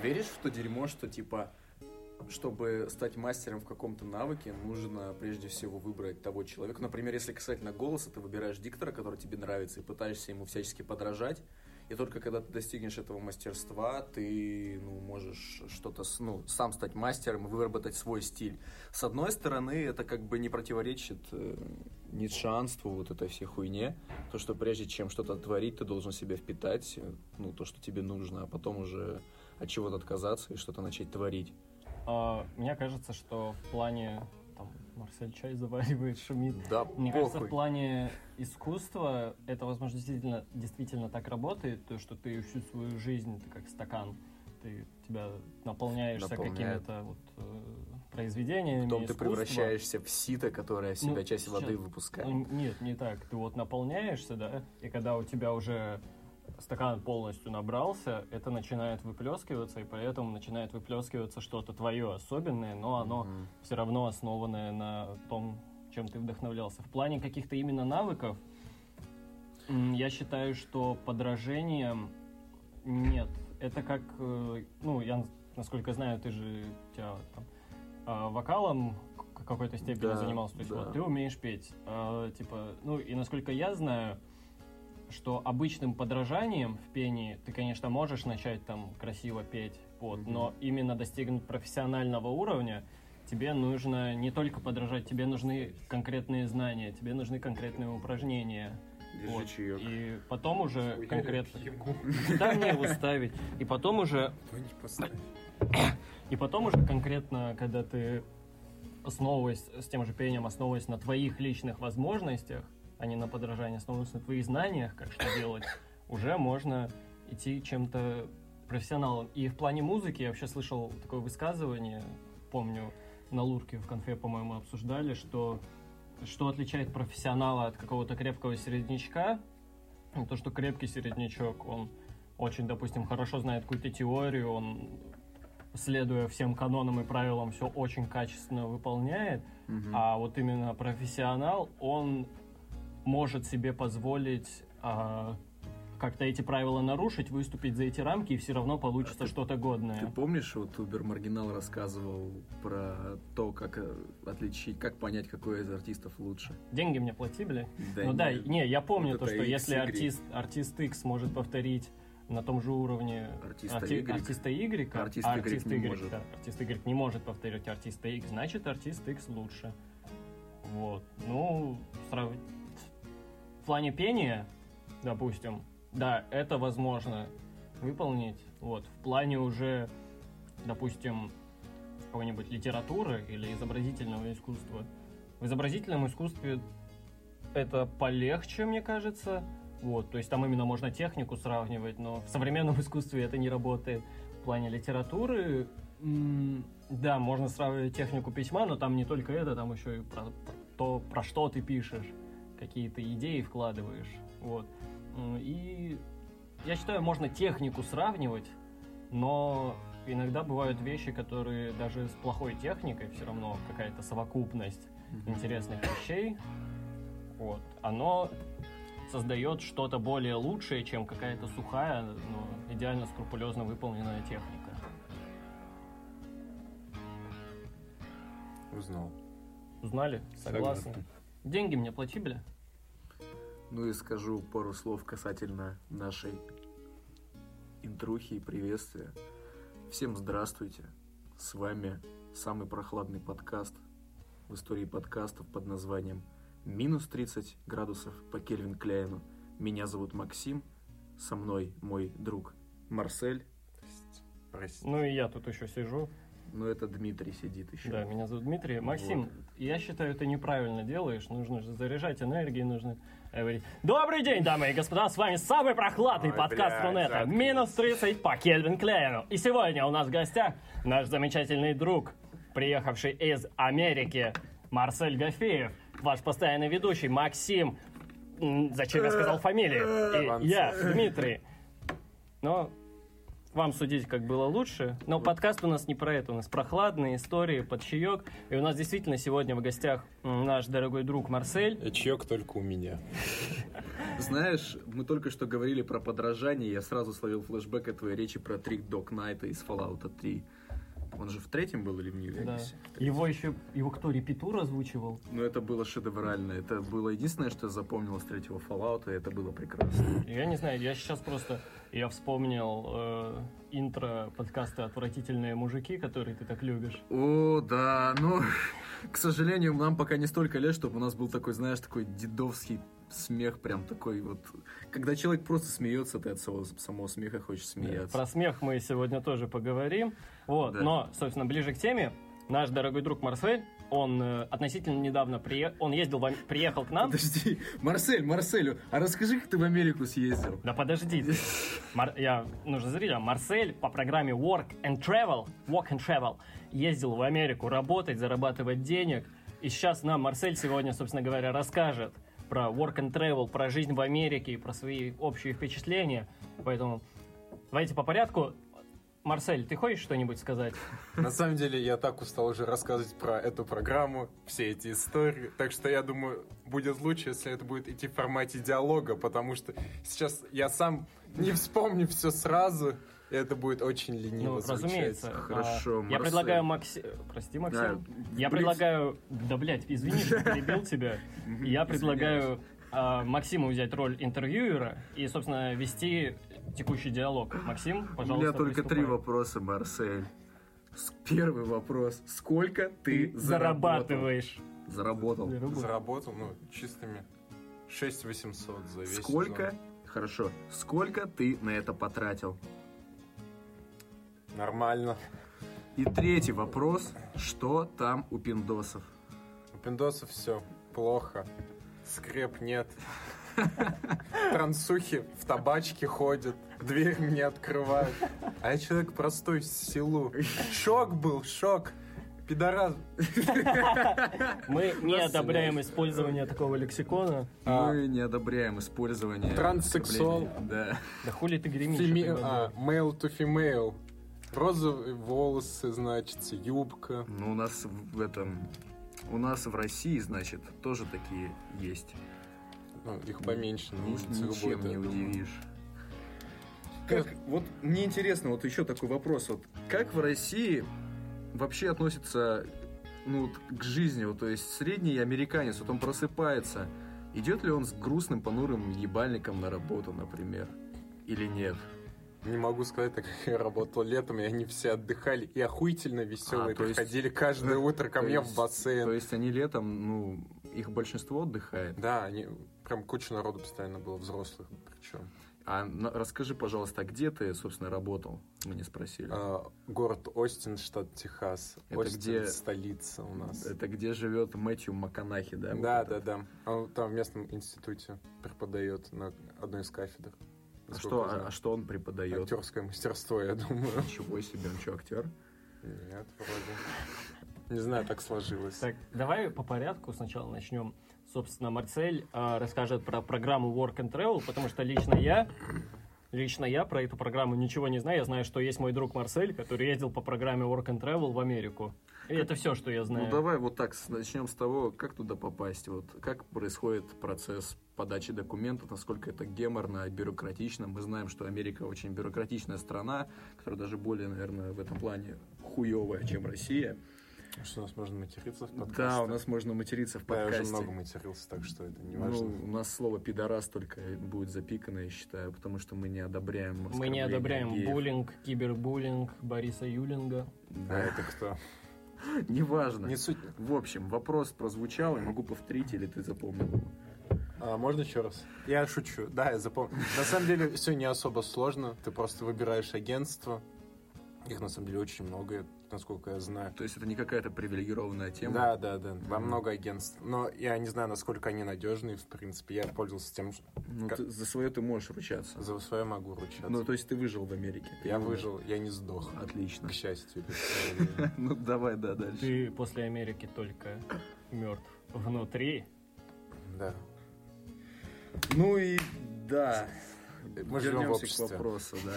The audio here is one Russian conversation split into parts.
Ты веришь в то дерьмо, что типа чтобы стать мастером в каком-то навыке, нужно прежде всего выбрать того человека. Например, если касательно голоса, ты выбираешь диктора, который тебе нравится, и пытаешься ему всячески подражать. И только когда ты достигнешь этого мастерства, ты ну, можешь что-то ну, сам стать мастером и выработать свой стиль. С одной стороны, это как бы не противоречит э, ницшанству, вот этой всей хуйне. То, что прежде чем что-то творить, ты должен себя впитать, э, ну, то, что тебе нужно, а потом уже от чего-то отказаться и что-то начать творить. А, мне кажется, что в плане там Марсель чай заваривает, шумит. Да, Мне похуй. кажется, в плане искусства это, возможно, действительно, действительно так работает, то, что ты всю свою жизнь, ты как стакан, ты тебя наполняешься Наполняет. какими-то вот э, произведениями Потом ты искусства. превращаешься в сито, которое в себя Ну, часть воды сейчас- выпускает. Ну, нет, не так. Ты вот наполняешься, да, и когда у тебя уже стакан полностью набрался, это начинает выплескиваться, и поэтому начинает выплескиваться что-то твое особенное, но оно Мгм. все равно основанное на том, чем ты вдохновлялся. В плане каких-то именно навыков, я считаю, что подражением нет. Это как, э, ну, я, насколько знаю, ты же тебя там, а, вокалом какой-то степени Да, занимался, то есть да. вот ты умеешь петь, А, типа, ну и насколько я знаю, что обычным подражанием в пении ты, конечно, можешь начать там красиво петь, вот, Мгм. но именно достигнуть профессионального уровня тебе нужно не только подражать, тебе нужны конкретные знания, тебе нужны конкретные упражнения. Держи Вот. чаек. И потом уже Ой, конкретно... Куда мне его ставить? И потом уже и потом уже конкретно, когда ты основываясь с тем же пением, основываясь на твоих личных возможностях, а не на подражании, основываясь на твоих знаниях, как что делать, уже можно идти чем-то профессионалом. И в плане музыки я вообще слышал такое высказывание, помню, на Лурке в конфе, по-моему, обсуждали, что что отличает профессионала от какого-то крепкого середнячка, Ну, то, что крепкий середнячок, он очень, допустим, хорошо знает какую-то теорию, он, следуя всем канонам и правилам, все очень качественно выполняет, Мгм. а вот именно профессионал, он может себе позволить а, как-то эти правила нарушить, выступить за эти рамки, и все равно получится что-то Ты годное. помнишь, вот Убер Маргинал рассказывал про то, как э, отличить, как понять, какой из артистов лучше? Деньги мне платили. Да ну да, нет. не, я помню Вот то, что X, если Y. артист, артист X может повторить на том же уровне Артиста арти- Y. артиста Y, а Артист Y артист не Y, может. да, артист Y не может повторить артиста X, значит артист X лучше. Вот. Ну, срав- в плане пения, допустим, да, это возможно выполнить. Вот. В плане уже, допустим, какой-нибудь литературы или изобразительного искусства. В изобразительном искусстве это полегче, мне кажется. Вот, то есть там именно можно технику сравнивать, но в современном искусстве это не работает. В плане литературы, да, можно сравнивать технику письма, но там не только это, там еще и про, про то, про что ты пишешь, какие-то идеи вкладываешь. Вот. И я считаю, можно технику сравнивать, но иногда бывают вещи, которые даже с плохой техникой все равно какая-то совокупность интересных вещей. Вот. Оно создает что-то более лучшее, чем какая-то сухая, но идеально скрупулезно выполненная техника. Узнал. Узнали? Согласны? Согласен. Деньги мне платили? Ну и скажу пару слов касательно нашей интрухи и приветствия. Всем здравствуйте. С вами самый прохладный подкаст в истории подкастов под названием «Минус 30 градусов по Кельвин Кляйну». Меня зовут Максим, со мной мой друг Марсель, Прости. Ну и я тут еще сижу. Ну это Дмитрий сидит еще. Да, меня зовут Дмитрий. Максим, Вот. я считаю, ты неправильно делаешь. Нужно же заряжать энергией, нужно говорить. Добрый день, дамы и господа, с вами самый прохладный Ой, подкаст блядь, Рунета. заткнись. Минус 30 по Кельвин Клейну. И сегодня у нас в гостях наш замечательный друг, приехавший из Америки, Марсель Гафеев, ваш постоянный ведущий Максим. Зачем я сказал фамилию? И я, Дмитрий. Но вам судить, как было лучше. Но подкаст у нас не про это. У нас прохладные истории под чаек. И у нас действительно сегодня в гостях наш дорогой друг Марсель. И чаек только у меня. Знаешь, мы только что говорили про подражание, я сразу словил флешбэк от твоей речи про трик Док Найта из Fallout 3. Он же в третьем был или в Да. Нью-Вегасе? Его еще, его кто, репетур озвучивал? Ну, это было шедеврально. Это было единственное, что я запомнил с третьего Fallout, и это было прекрасно. Я не знаю, я сейчас просто, я вспомнил э, интро подкаста «Отвратительные мужики», который ты так любишь. О, да, ну, к сожалению, нам пока не столько лет, чтобы у нас был такой, знаешь, такой дедовский смех, прям такой вот... Когда человек просто смеется, ты от самого, самого смеха хочешь смеяться. Про смех мы сегодня тоже поговорим. Вот, Да. но, собственно, ближе к теме, наш дорогой друг Марсель, он э, относительно недавно приехал, он ездил, в приехал к нам. Подожди, Марсель, Марселю, а расскажи, как ты в Америку съездил? Да подожди. Мар- я нужно зрителям. Марсель по программе Work and Travel, Walk and Travel, ездил в Америку работать, зарабатывать денег. И сейчас нам Марсель сегодня, собственно говоря, расскажет про Work and Travel, про жизнь в Америке и про свои общие впечатления. Поэтому давайте по порядку. Марсель, ты хочешь что-нибудь сказать? На самом деле, я так устал уже рассказывать про эту программу, все эти истории. Так что я думаю, будет лучше, если это будет идти в формате диалога, потому что сейчас я сам не вспомню все сразу, и это будет очень лениво Ну, звучать. разумеется. Хорошо, А, Я Марсель. предлагаю Максим... Прости, Максим. Да, я блиц. предлагаю... Да, блядь, извини, что перебил тебя. Я предлагаю а, Максиму взять роль интервьюера и, собственно, вести текущий диалог. Максим, У пожалуйста, меня только три приступай. вопроса, Марсель. Первый вопрос. Сколько ты, Ты заработал? зарабатываешь. Заработал. Заработал, ну, чистыми 6 800 за весь Сколько? сезон. Хорошо. Сколько ты на это потратил? Нормально. И третий вопрос. Что там у пиндосов? У пиндосов все плохо. Скреп нет. Трансухи в табачке ходят. Дверь мне открывают. А я человек простой, с селу. Шок был, шок. Пидорас. Мы не одобряем использование такого лексикона. А. Мы не одобряем использование... Транссексуал. Да. Да хули ты гремишь? А, male to female. Розовые волосы, значит, юбка. Ну, у нас в этом... У нас в России, значит, тоже такие есть. Ну, их поменьше на улице Ничем будет, не удивишь. Как, вот мне интересно, вот еще такой вопрос. Вот как в России вообще относится ну, вот к жизни? Вот, то есть средний американец, вот он просыпается, идет ли он с грустным, понурым ебальником на работу, например? Или нет? Не могу сказать, так как я работал летом, и они все отдыхали и охуительно веселые. А, то есть- приходили каждое утро ко мне есть- в бассейн. То есть они летом, ну, их большинство отдыхает. Да, они прям куча народу постоянно было, взрослых причем. А на- расскажи, пожалуйста, где ты, собственно, работал? Мы не спросили. А, город Остин, штат Техас. Это Остин где- столица у нас. Это где живет Мэтью Маканахи, да? вот да, этот? да, да. Он там в местном институте преподает на одной из кафедр. А что, а, а что он преподает? Актерское мастерство, я думаю. Ничего себе, он что, актер? Нет, вроде. Не знаю, так сложилось. Так, давай по порядку сначала начнем. Собственно, Марсель а, расскажет про программу Work and Travel, потому что лично я, лично я про эту программу ничего не знаю. Я знаю, что есть мой друг Марсель, который ездил по программе Work and Travel в Америку. И это все, что я знаю. Ну давай вот так начнем с того, как туда попасть. Вот как происходит процесс подачи документов, насколько это геморно, бюрократично. Мы знаем, что Америка очень бюрократичная страна, которая даже более, наверное, в этом плане хуевая, чем Россия. Что у нас можно материться в подкасте? Да, у нас можно материться в Да, я уже подкасте. много матерился, так что это не Ну, важно. у нас слово пидорас только будет запикано, я считаю, потому что мы не одобряем Мы не одобряем геев. буллинг, кибербуллинг Бориса Юлинга. А Да, это кто? неважно. Не суть. В общем, вопрос прозвучал, я могу повторить, или ты запомнил его? А, можно еще раз? Я шучу. Да, я запомнил. На самом деле все не особо сложно. Ты просто выбираешь агентство. Их на самом деле очень много, насколько я знаю. То есть это не какая-то привилегированная тема? Да, да, да. Во много агентств. Но я не знаю, насколько они надежные, в принципе. Я пользовался тем, что Ну, Как- ты- за свое ты можешь ручаться. за свое могу ручаться. Ну, то есть ты выжил в Америке? Ты я выжил, я не сдох. Отлично. К счастью. Ну, давай, да, дальше. Ты после Америки только мертв внутри. Да. Ну и да, Мы Вернемся к вопросу, да.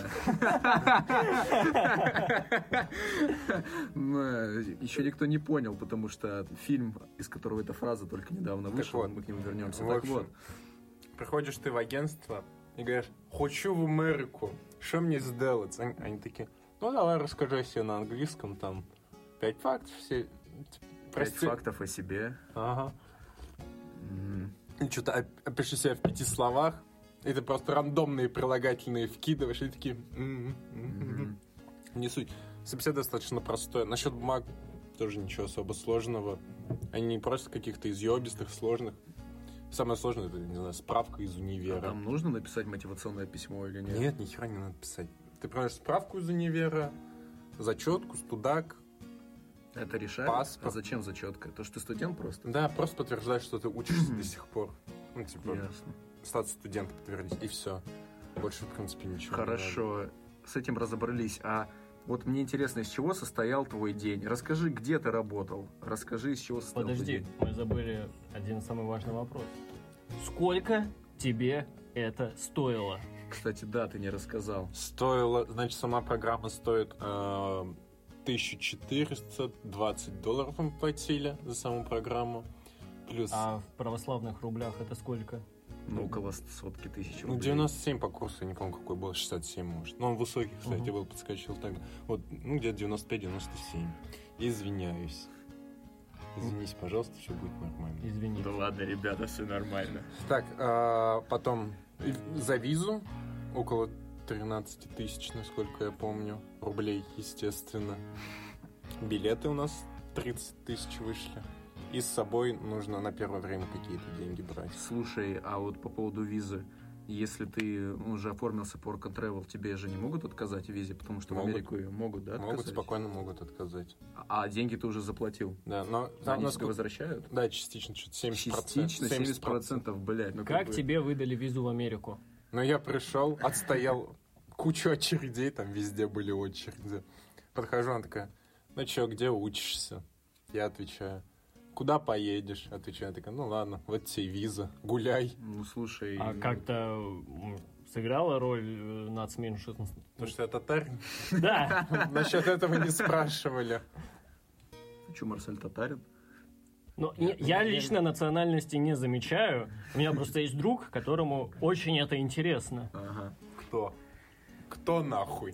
Еще никто не понял, потому что фильм, из которого эта фраза только недавно вот. мы к нему вернемся. Так вот, Приходишь ты в агентство и говоришь, хочу в Америку, что мне сделать? Они, такие, ну давай расскажи о себе на английском, там, пять фактов, все... пять Прости. фактов о себе. Ага. И что-то оп- опиши себя в пяти словах, и ты просто рандомные прилагательные вкидываешь, и такие... Мгм. Не суть. Собеседование достаточно простое. Насчет бумаг тоже ничего особо сложного. Они не просто каких-то изъебистых, сложных. Самое сложное, это, не знаю, справка из А универа. там нужно написать мотивационное письмо или нет? Нет, ни хера не надо писать. Ты приносишь справку из универа, зачетку, студак. Это решает? Паспорт. А зачем зачетка? То, что ты студент просто? Да, просто подтверждаешь, что ты учишься до сих пор. Ну, типа, Ясно. статус студента подтвердить, и все. Больше, в принципе, ничего. Хорошо, с этим разобрались. А вот мне интересно, из чего состоял твой день? Расскажи, где ты работал? Расскажи, из чего состоял твой Подожди, день. мы забыли один самый важный вопрос. Сколько тебе это стоило? Кстати, да, ты не рассказал. Стоило, значит, сама программа стоит э, 1420 долларов мы платили за саму программу. Плюс, А в православных рублях это сколько? Ну, около сотки тысяч ну, рублей. 97 по курсу, я не помню, какой был, 67, может. Но он высокий, кстати, Мгм. был, подскочил так. Вот, ну, где-то 95-97. Извиняюсь. Извинись, пожалуйста, все будет нормально. Извини. Да ладно, ребята, все нормально. Так, а, потом и- за визу около 13 тысяч, насколько я помню, рублей, естественно. Билеты у нас 30 тысяч вышли. И с собой нужно на первое время какие-то деньги брать. Слушай, а вот по поводу визы, если ты уже оформился по Work and Travel, тебе же не могут отказать в визе, потому что Могут. в Америку ее могут, да, могут, отказать? спокойно могут отказать. А деньги ты уже заплатил? Да, но там Они насколько- возвращают? Да, частично, что-то 70%. Частично 70%, блядь. Ну, Как бы- тебе выдали визу в Америку? Но я пришел, отстоял кучу очередей, там везде были очереди. Подхожу, она такая, ну чё, где учишься? Я отвечаю, куда поедешь? Отвечаю, она такая, ну ладно, вот тебе виза, гуляй. Ну, слушай... А как-то сыграла роль э, нацменьшинств? Потому что я татарин. Да, Насчет этого не спрашивали. Че, Марсель татарин? но не- я лично национальности не замечаю. У меня просто есть друг, которому очень это интересно. Ага. Кто? Кто нахуй?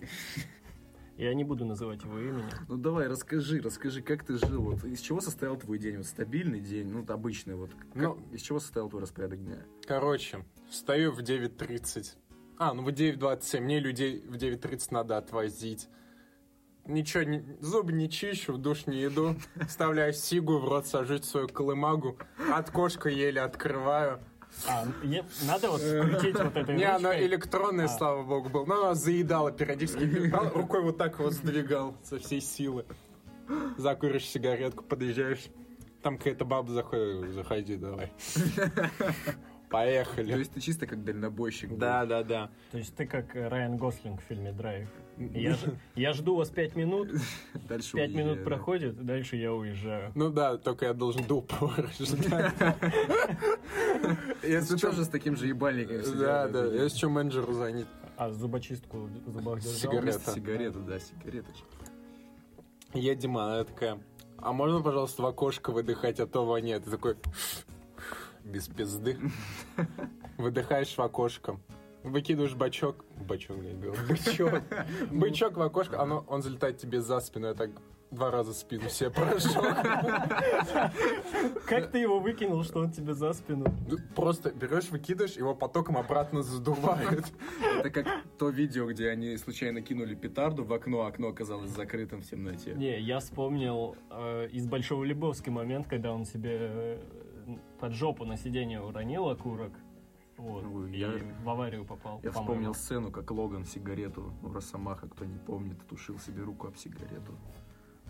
Я не буду называть его имени. Ну давай, расскажи, расскажи, как ты жил, вот из чего состоял твой день, вот стабильный день, ну обычный, вот, как- Ну- из чего состоял твой распорядок дня? Короче, встаю в 9.30. А, ну в 9.27. Мне людей в 9.30 надо отвозить. Ничего, не, зубы не чищу, в душ не иду. Вставляю сигу в рот, сажусь в свою колымагу. От кошка еле открываю. А, е- надо вот крутить вот этой Не, оно ручкой? электронное, А. слава богу, было. Но оно заедало периодически. Рукой вот так вот сдвигал со всей силы. Закуришь сигаретку, подъезжаешь. Там какая-то баба заходит. Заходи, давай. То Поехали. есть ты чисто как дальнобойщик. был. Да, да, да. То есть ты как э, Райан Гослинг в фильме «Драйв». Я, я жду вас пять минут, Дальше пять уезжаю, минут да. проходит, дальше я уезжаю. Ну да, только я должен до упора ждать. Если тоже с таким же ебальником Да, да, если что, менеджеру звонит. А зубочистку в зубах держал? Сигарет. Вместо сигареты, да, сигареточка. Едем, она такая, а можно, пожалуйста, в окошко выдыхать, а то воняет. Ты такой, без пизды. Выдыхаешь в окошко. Выкидываешь бачок. Бачок, я говорю. Бычок. Бычок в окошко, оно, он залетает тебе за спину. Я так два раза спину себе прожег. Как ты его выкинул, что он тебе за спину? Ну, Просто берешь, выкидываешь, его потоком обратно задувает. Это как то видео, где они случайно кинули петарду в окно, а окно оказалось закрытым в темноте. Не, я вспомнил э, из Большого Лебовски момент, когда он себе э, под жопу на сиденье уронил окурок. Вот, Ой, и я- в аварию попал. Я по-моему. вспомнил сцену, как Логан сигарету, ну, Росомаха, кто не помнит, тушил себе руку об сигарету.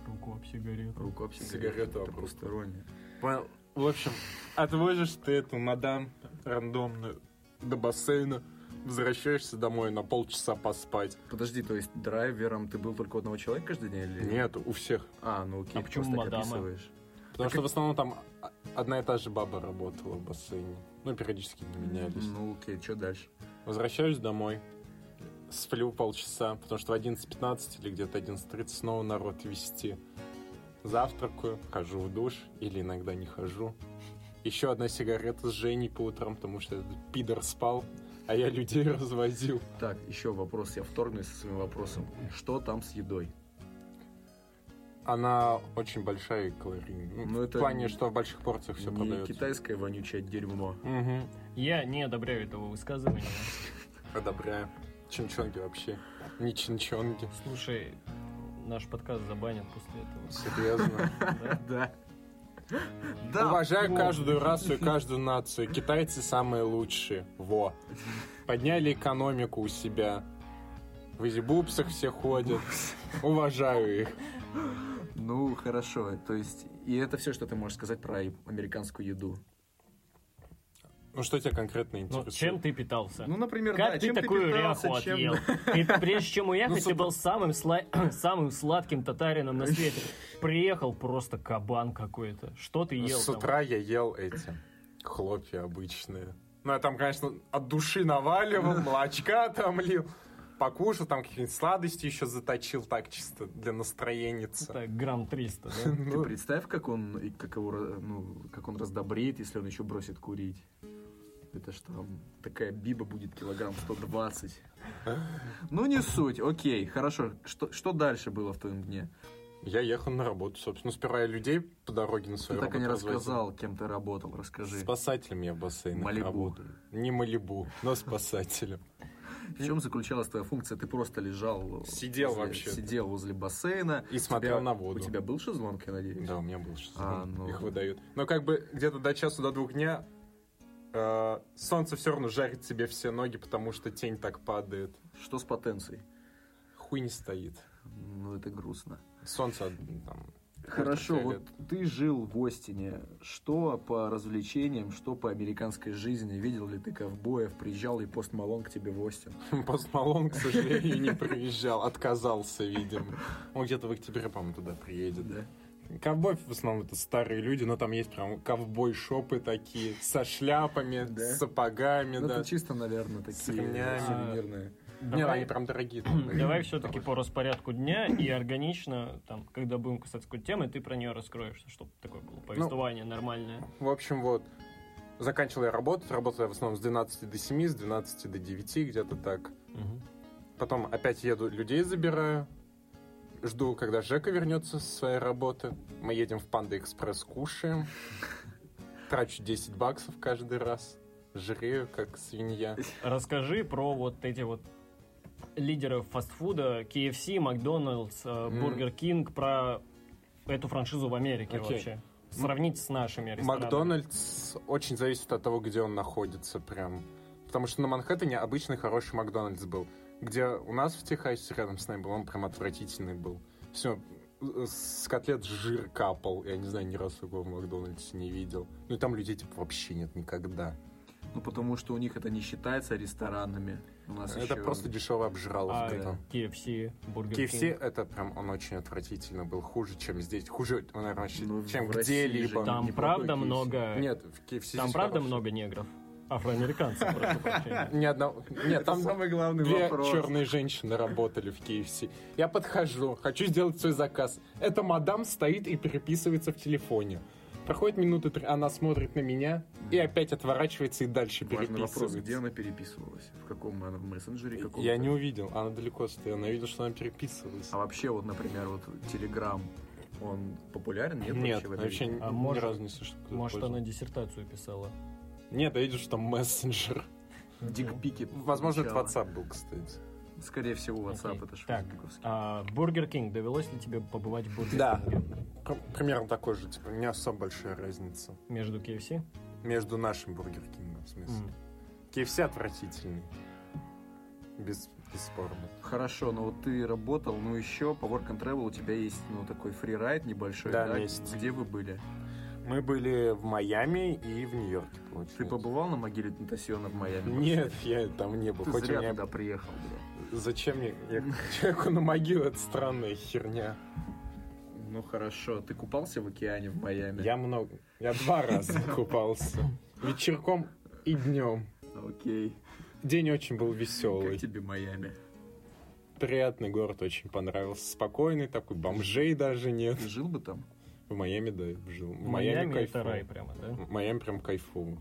Руку об сигарету. Руку об сигарету. Сигарету об постороннее. Понял. В общем, отвозишь ты эту мадам рандомную до бассейна, возвращаешься домой на полчаса поспать. Подожди, то есть драйвером ты был только у одного человека каждый день? Или... Нет, у всех. А, ну окей, А почему мадама? описываешь. Потому что в основном там одна и та же баба работала в бассейне. Ну, периодически не менялись. Ну окей, что дальше? Возвращаюсь домой. Сплю полчаса, потому что в 11.15 или где-то 11.30 снова народ вести. Завтракаю, хожу в душ или иногда не хожу. Еще одна сигарета с Женей по утрам, потому что этот пидор спал, а я людей развозил. Так, еще вопрос. Я вторгнусь со своим вопросом. Что там с едой? Она очень большая и калорийная. Ну, Ну, в это плане, что в больших порциях все Не продается. китайское вонючее дерьмо. Мгм. Я не одобряю этого высказывания. Одобряю. Чинчонги вообще. Не чинчонги. Слушай, наш подкаст забанят после этого. Серьезно. да? Да. Уважаю каждую расу и каждую нацию. Китайцы самые лучшие. Во. Подняли экономику у себя. В изибупсах все ходят. Уважаю их. Ну, хорошо. То есть, и это все, что ты можешь сказать про американскую еду. Ну что тебя конкретно Ну, интересует? чем ты питался? Ну, например, Как да, ты чем такую питался, ряху чем- отъел? Ты, прежде чем уехать, Ну, ты был самым, сла- самым сладким татарином на свете. Приехал просто кабан какой-то. Что ты ел С утра я ел эти хлопья обычные. Ну, я там, конечно, от души наваливал, молочка там лил. Покушал, там какие-нибудь сладости еще заточил, так чисто для настроения. Так, грамм 300, да? Ты Ну, представь, как он, как его, ну, как он раздобреет, если он еще бросит курить. Это что, там такая биба будет килограмм 120. Ну, не суть. Окей, хорошо. Что, что дальше было в твоем дне? Я ехал на работу, собственно. Сперва я людей по дороге на Ты свою так и не работу развозил. рассказал, кем ты работал. Расскажи. Спасателем я в бассейнах Малибу. работаю. Не Малибу, но спасателем. В чем заключалась твоя функция? Ты просто лежал... Сидел возле- вообще. Сидел возле бассейна. И смотрел тебя- на воду. У тебя был шезлонг, я надеюсь? Да, у меня был шезлонг. А, ну. Их выдают. Но как бы где-то до часу, до двух дня э, солнце все равно жарит себе все ноги, потому что тень так падает. Что с потенцией? Хуй не стоит. Ну, это грустно. Солнце там... Хорошо, вот ты жил в Остине. Что по развлечениям, что по американской жизни? Видел ли ты ковбоев? Приезжал ли Пост Малон к тебе в Остин? Пост Малон, к сожалению, не приезжал. Отказался, видимо. Он где-то в октябре, по-моему, туда приедет. Да. Ковбой в основном это старые люди, но там есть прям ковбой-шопы такие, со шляпами, Да. с сапогами, Ну, да. это чисто, наверное, такие сувенирные. Нет, Давай- они прям дорогие. Давай все-таки по распорядку дня и органично, там, когда будем касаться какой-то темы, ты про нее раскроешь, чтобы такое было повествование нормальное. В общем, вот, заканчивал я работать, работал я в основном с 12 до 7, с 12 до 9, где-то так. Мгм. Потом опять еду, людей забираю, жду, когда Жека вернется со своей работы. Мы едем в Panda Express, кушаем. Трачу 10 баксов каждый раз. Жирею, как свинья. Расскажи про вот эти вот лидеров фастфуда, KFC, Макдональдс, э. Бургер Кинг, про эту франшизу в Америке Окей. вообще. Сравнить с нашими ресторанами. Макдональдс очень зависит от того, где он находится прям. Потому что на Манхэттене обычный хороший Макдональдс был. Где у нас в Техасе рядом с нами был, он прям отвратительный был. Все, с котлет жир капал. Я не знаю, ни разу такого в Макдональдсе не видел. Ну и там людей типа вообще нет никогда. Ну, потому что у них это не считается ресторанами. У нас Это еще- просто дешевая обжраловка А там. KFC, Бургер KFC Кинг. это прям, он очень отвратительно был. Хуже, чем здесь. Хуже, наверное, вообще, Ну, чем где-либо. Там правда KFC. много... Нет, в KFC Там правда хороший. много негров? Афроамериканцев, прошу прощения. Ни одного... Нет, там самый главный две вопрос. черные женщины работали в KFC. Я подхожу, хочу сделать свой заказ. Эта мадам стоит и переписывается в телефоне. Проходит минуты три, она смотрит на меня и опять отворачивается и дальше Важный вопрос, где она переписывалась? В каком она в мессенджере? каком-то? Я не увидел, она далеко стояла, но я видел, что она переписывалась. А вообще, вот, например, вот Телеграм, он популярен? Нет, Нет, вообще? А ни может- разу не слышал. Может, пользовался. она диссертацию писала. Нет, я вижу, что там мессенджер. Дикпики. Возможно, это. WhatsApp был, кстати. Скорее всего, WhatsApp Окей. это ж Так. А Бургер Кинг, довелось ли тебе побывать в Бургер Да. Кинге? Пр- Примерно такой же, типа, не особо большая разница. Между KFC? Между нашим Бургер Кингом, в смысле. М. KFC отвратительный. Без, бесспорно. Хорошо, но вот ты работал, ну еще по Work and Travel у тебя есть, ну, такой фрирайд небольшой, Да, да? месяц. Где вы были? Мы были в Майами и в Нью-Йорке, получается. Ты побывал на могиле Тентасиона в Майами? Нет, я там не был. Ты Хоть зря меня... туда приехал, бля. Зачем мне к человеку на могилу? Это странная херня. Ну хорошо, ты купался в океане в Майами? Я много... Я два раза купался. Вечерком и днем. Окей. день очень был Как веселый. тебе Майами? Приятный город, очень понравился. Спокойный такой, бомжей даже нет. Ты жил бы там? В Майами, да, жил. В Майами, это кайфово. рай прямо, да? Майами прям кайфово.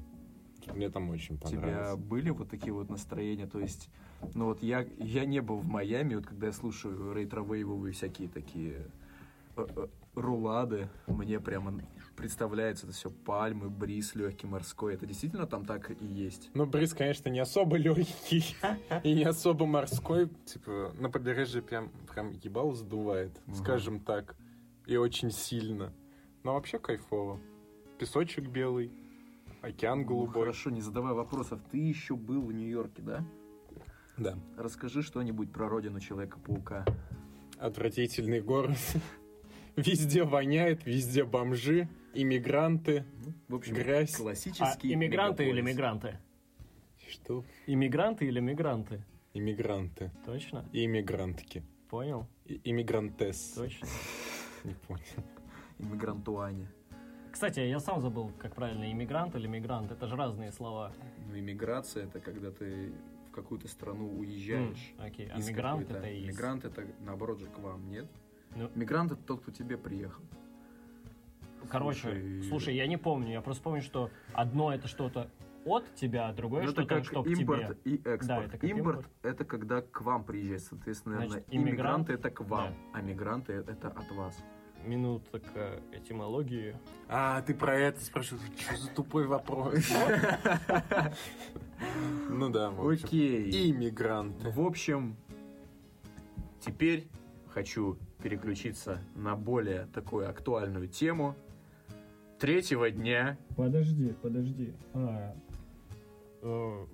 Мне там очень У тебя понравилось. были вот такие вот настроения? То есть, ну вот я, я не был в Майами, вот когда я слушаю рейтровейвовые всякие такие рулады, мне прямо представляется это все пальмы, бриз легкий морской. Это действительно там так и есть? Ну, бриз, конечно, не особо легкий и не особо морской. Типа, на побережье прям, прям ебало задувает, Мгм. скажем так. И очень сильно. Но вообще кайфово. Песочек белый, океан Ну, голубой. Хорошо, не задавай вопросов. Ты еще был в Нью-Йорке, да? Да. Расскажи что-нибудь про родину Человека-паука. Отвратительный город. Везде воняет, везде бомжи, иммигранты. Ну, В общем, Грязь. А классический иммигранты или мегаполис. мигранты? Что? Иммигранты или мигранты? Иммигранты. Точно? И иммигрантки. Понял? И иммигрантес. Точно. Не понял. Иммигрантуане. Кстати, я сам забыл, как правильно, иммигрант или мигрант. Это же разные слова. Ну, иммиграция это когда ты в какую-то страну уезжаешь. Окей, а мигрант это и из- Мигрант это наоборот же к вам, нет? Ну, Мигрант это тот, кто тебе приехал. Короче, Слушай, слушай, я не помню, я просто помню, что одно это что-то от тебя, а другое Ну, это что-то, как что к импорт тебе. и экспорт. Да, это как импорт, импорт. это когда к вам приезжает, соответственно, Значит, иммигрант, иммигранты это к вам, да. а мигранты это от вас. Минутка этимологии. А, ты про это спрашиваешь? Что за тупой вопрос? Ну да. Окей. Иммигранты. В общем, теперь хочу переключиться на более такую актуальную тему. Третьего дня Подожди, подожди. А, э,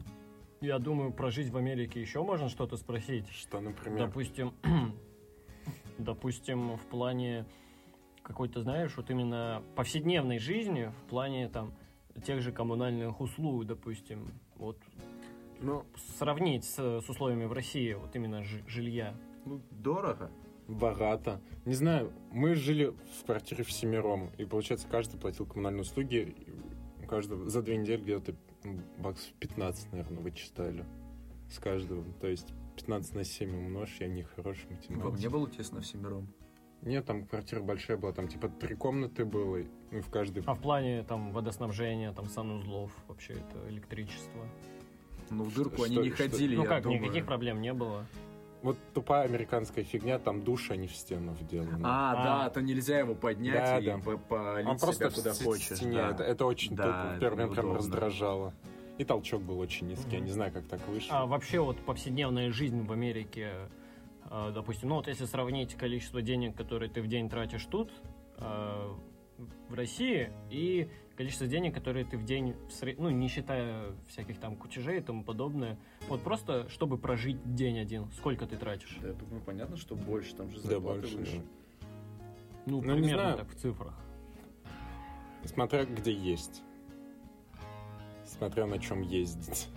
я думаю, про жизнь в Америке еще можно что-то спросить. Что, например? Допустим, допустим, в плане какой-то, знаешь, вот именно повседневной жизни, в плане там тех же коммунальных услуг, допустим, вот Ну, сравнить с, с условиями в России, вот именно жи- жилья. ну, дорого. Богато. Не знаю, мы жили в квартире в семером, и, получается, каждый платил коммунальные услуги, каждого за две недели где-то м, баксов 15, наверное, вычитали с каждого. То есть 15 на 7 умножь, я не хороший Вам математик. не было тесно в семером? Нет, там квартира большая была, там типа три комнаты было, и ну, в каждой... А в плане там водоснабжения, там санузлов, вообще это электричество. Ну, в дырку Что- они не что- ходили, ну я как, думаю. никаких проблем не было. Вот тупая американская фигня, там душ, они в стену вделаны. А, А. да, то нельзя его поднять Да, и да. по- полить Он просто себя в куда ст- хочешь. стене. да. Это, это очень Да, тупо. это Первый прям раздражало. И толчок был очень низкий. Я Мгм. не знаю, как так вышло. А вообще вот повседневная жизнь в Америке, э, допустим, ну вот если сравнить количество денег, которые ты в день тратишь тут, э, в России, и количество денег, которые ты в день, в сред- ну не считая всяких там кутежей и тому подобное, вот просто чтобы прожить день один, сколько ты тратишь? Да, я думаю, понятно, что больше, там же Да, зарплаты больше. выше. да. Ну, Ну, не примерно знаю. так в цифрах. Смотря где есть. Смотря на чем ездить.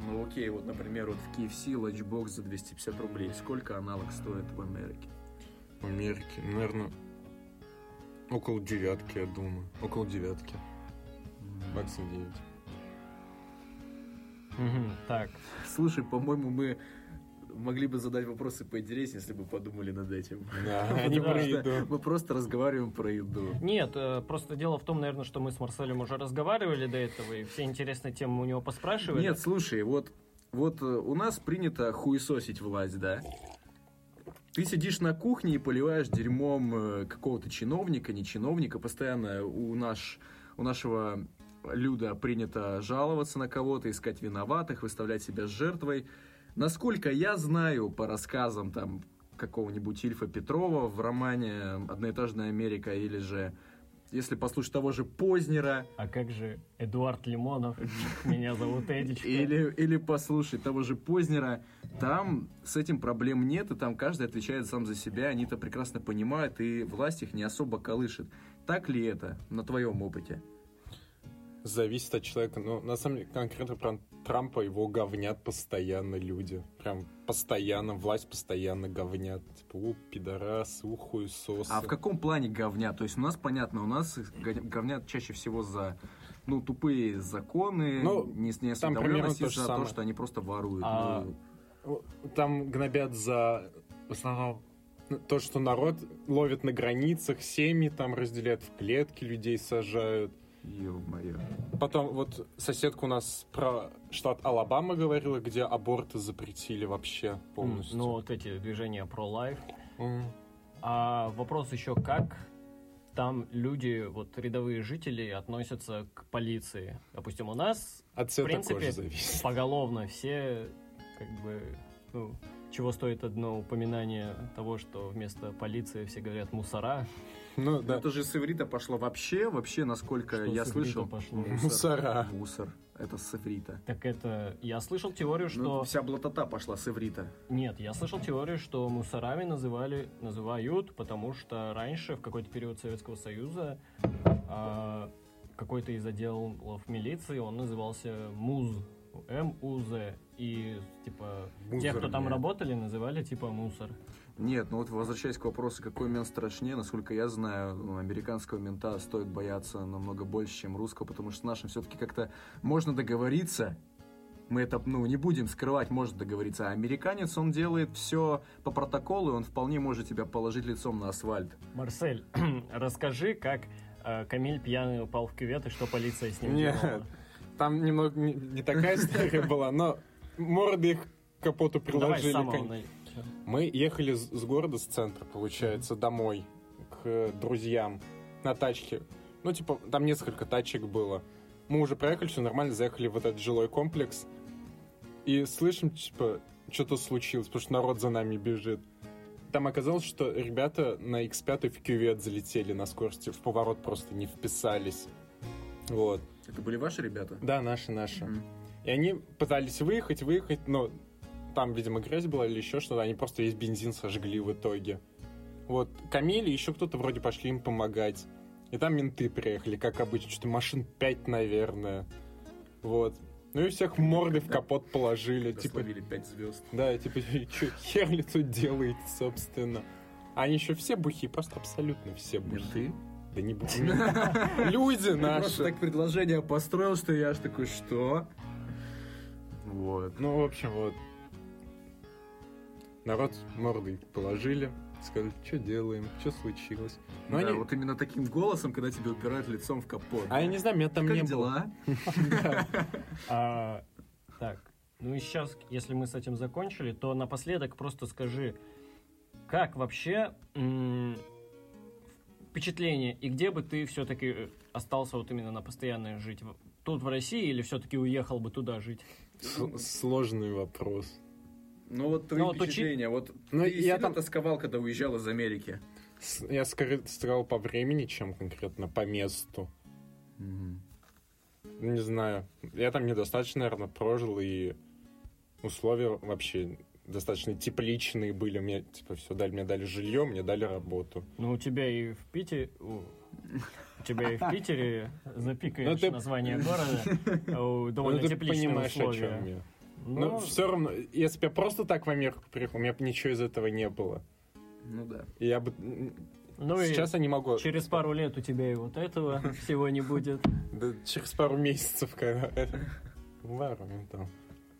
Ну окей, вот, например, вот в KFC ланчбокс за 250 рублей. Сколько аналог стоит в Америке? В Америке, наверное, около девятки, я думаю. Около девятки. Баксов 9. Мгм, так, Слушай, по-моему, мы могли бы задать вопросы поинтереснее, если бы подумали над этим. Да, они про еду. Мы просто разговариваем про еду. Нет, э, просто дело в том, наверное, что мы с Марселем уже разговаривали до этого, и все интересные темы у него поспрашивали. Нет, слушай, вот, вот э, у нас принято хуесосить власть, да? Ты сидишь на кухне и поливаешь дерьмом э, какого-то чиновника, не чиновника. Постоянно у, наш, у нашего Люда принято жаловаться на кого-то, искать виноватых, выставлять себя жертвой. Насколько я знаю по рассказам там какого-нибудь Ильфа Петрова в романе «Одноэтажная Америка» или же, если послушать того же Познера, А как же Эдуард Лимонов? Меня зовут Эдичка. Или, или послушать того же Познера, там с этим проблем нет, и там каждый отвечает сам за себя, они это прекрасно понимают, и власть их не особо колышет. Так ли это на твоем опыте? Зависит от человека. Но на самом деле, конкретно про Трампа его говнят постоянно люди. Прям постоянно, власть постоянно говнят. Типа, у, пидорасы, у, хуесосы. А в каком плане говня? То есть у нас, понятно, у нас говнят чаще всего за ну, тупые законы, Ну, не, не там примерно осведомленность то того, самое. что они просто воруют. А, Ну, Там гнобят за в основном то, что народ ловит на границах, семьи там разделяют в клетки, людей сажают. Ё-моё. Потом вот соседка у нас про штат Алабама говорила, где аборты запретили вообще полностью. Ну, вот эти движения pro-life. М. А вопрос еще, как там люди, вот рядовые жители, относятся к полиции? Допустим, у нас От цвета принципе, зависит. поголовно все, как бы, ну, чего стоит одно упоминание того, что вместо полиции все говорят мусора. Ну да. Это же с иврита пошло вообще, вообще, насколько Что я слышал. пошло? Мусора. Мусор. Это с иврита. Так это, я слышал теорию, Ну, что... вся блатота пошла с иврита. Нет, я слышал теорию, что мусорами называли, называют, потому что раньше, в какой-то период Советского Союза, а, какой-то из отделов милиции, он назывался МУЗ, М-У-З, и, типа, тех, кто там Мусорные. работали, называли, типа, мусор. Нет, ну вот возвращаясь к вопросу, какой мент страшнее, насколько я знаю, ну, американского мента стоит бояться намного больше, чем русского, потому что с нашим все-таки как-то можно договориться. Мы это, ну, не будем скрывать, можно договориться. А американец, он делает все по протоколу, и он вполне может тебя положить лицом на асфальт. Марсель, расскажи, как э, Камиль пьяный упал в кювет и что полиция с ним Нет, делала. там немного не, не такая история была, но морды их к капоту Ну, Давай с приложили. самого. Мы ехали с, города, с центра, получается, домой, к друзьям на тачке. Ну, типа, там несколько тачек было. Мы уже проехали, все нормально, заехали в этот жилой комплекс. И слышим, типа, что-то случилось, потому что народ за нами бежит. Там оказалось, что ребята на X5 в кювет залетели на скорости, в поворот просто не вписались. Вот. Это были ваши ребята? Да, наши, наши. М. И они пытались выехать, выехать, но там, видимо, грязь была или еще что-то, они просто весь бензин сожгли в итоге. Вот, Камиль и еще кто-то вроде пошли им помогать. И там менты приехали, как обычно, что-то машин 5, наверное. Вот. Ну и всех морды в капот положили. Типа, пять звезд. да, типа, что хер ли тут делаете, собственно? Они еще все бухи, просто абсолютно все бухи. Менты? Да не бухи. Люди Просто наши. так предложение построил, что я аж такой, что? Вот. Ну, в общем, вот. Народ мордой положили, сказали, что делаем, что случилось. Но Да, они... вот именно таким голосом, когда тебя упирают лицом в капот. А я не знаю, меня там как не дела? было. А, так, ну и сейчас, если мы с этим закончили, то напоследок просто скажи, как вообще впечатление, и где бы ты все-таки остался вот именно на постоянное жить? Тут в России или все-таки уехал бы туда жить? С- Сложный вопрос. Ну вот твои Ну, вот учи- впечатления. Вот Ну, ты я там- тосковал, когда уезжал из Америки? С- Я скорее сказал по времени, чем конкретно по месту. Не знаю. Я там недостаточно, наверное, прожил, и условия вообще достаточно тепличные были. Мне, типа, все дали, мне дали жилье, мне дали работу. Ну, у тебя и в Питере... У тебя и в Питере запикаешь Ну, ты- название города. Довольно ну, ты тепличные понимаешь, о условия. Я. Ну, Но все равно, если бы я просто так в Америку приехал, у меня бы ничего из этого не было. Ну да. И я бы... ну и Сейчас я не могу... через пару лет у тебя и вот этого всего не будет. Да, через пару месяцев, когда... это- Варварим там.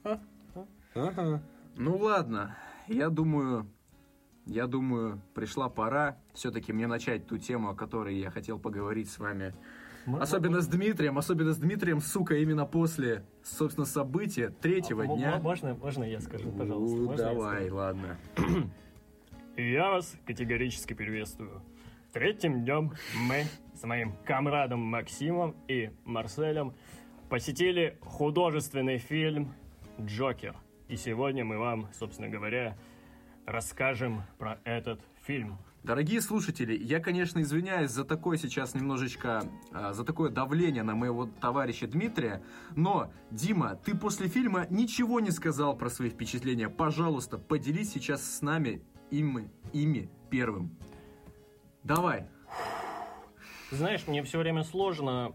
А, а. Ну ладно, я думаю, я думаю, пришла пора все-таки мне начать ту тему, о которой я хотел поговорить с вами. Мы- Особенно с Дмитрием, особенно с Дмитрием, сука, именно после, собственно, события третьего А, дня. Можно, можно я скажу, пожалуйста? Ну, я давай, скажу? ладно. Я вас категорически приветствую. Третьим днем мы с моим комрадом Максимом и Марселем посетили художественный фильм «Джокер». И сегодня мы вам, собственно говоря, расскажем про этот фильм. Дорогие слушатели, я, конечно, извиняюсь за такое сейчас немножечко, а, за такое давление на моего товарища Дмитрия, но, Дима, ты после фильма ничего не сказал про свои впечатления. Пожалуйста, поделись сейчас с нами ими, ими первым. Давай. Знаешь, мне все время сложно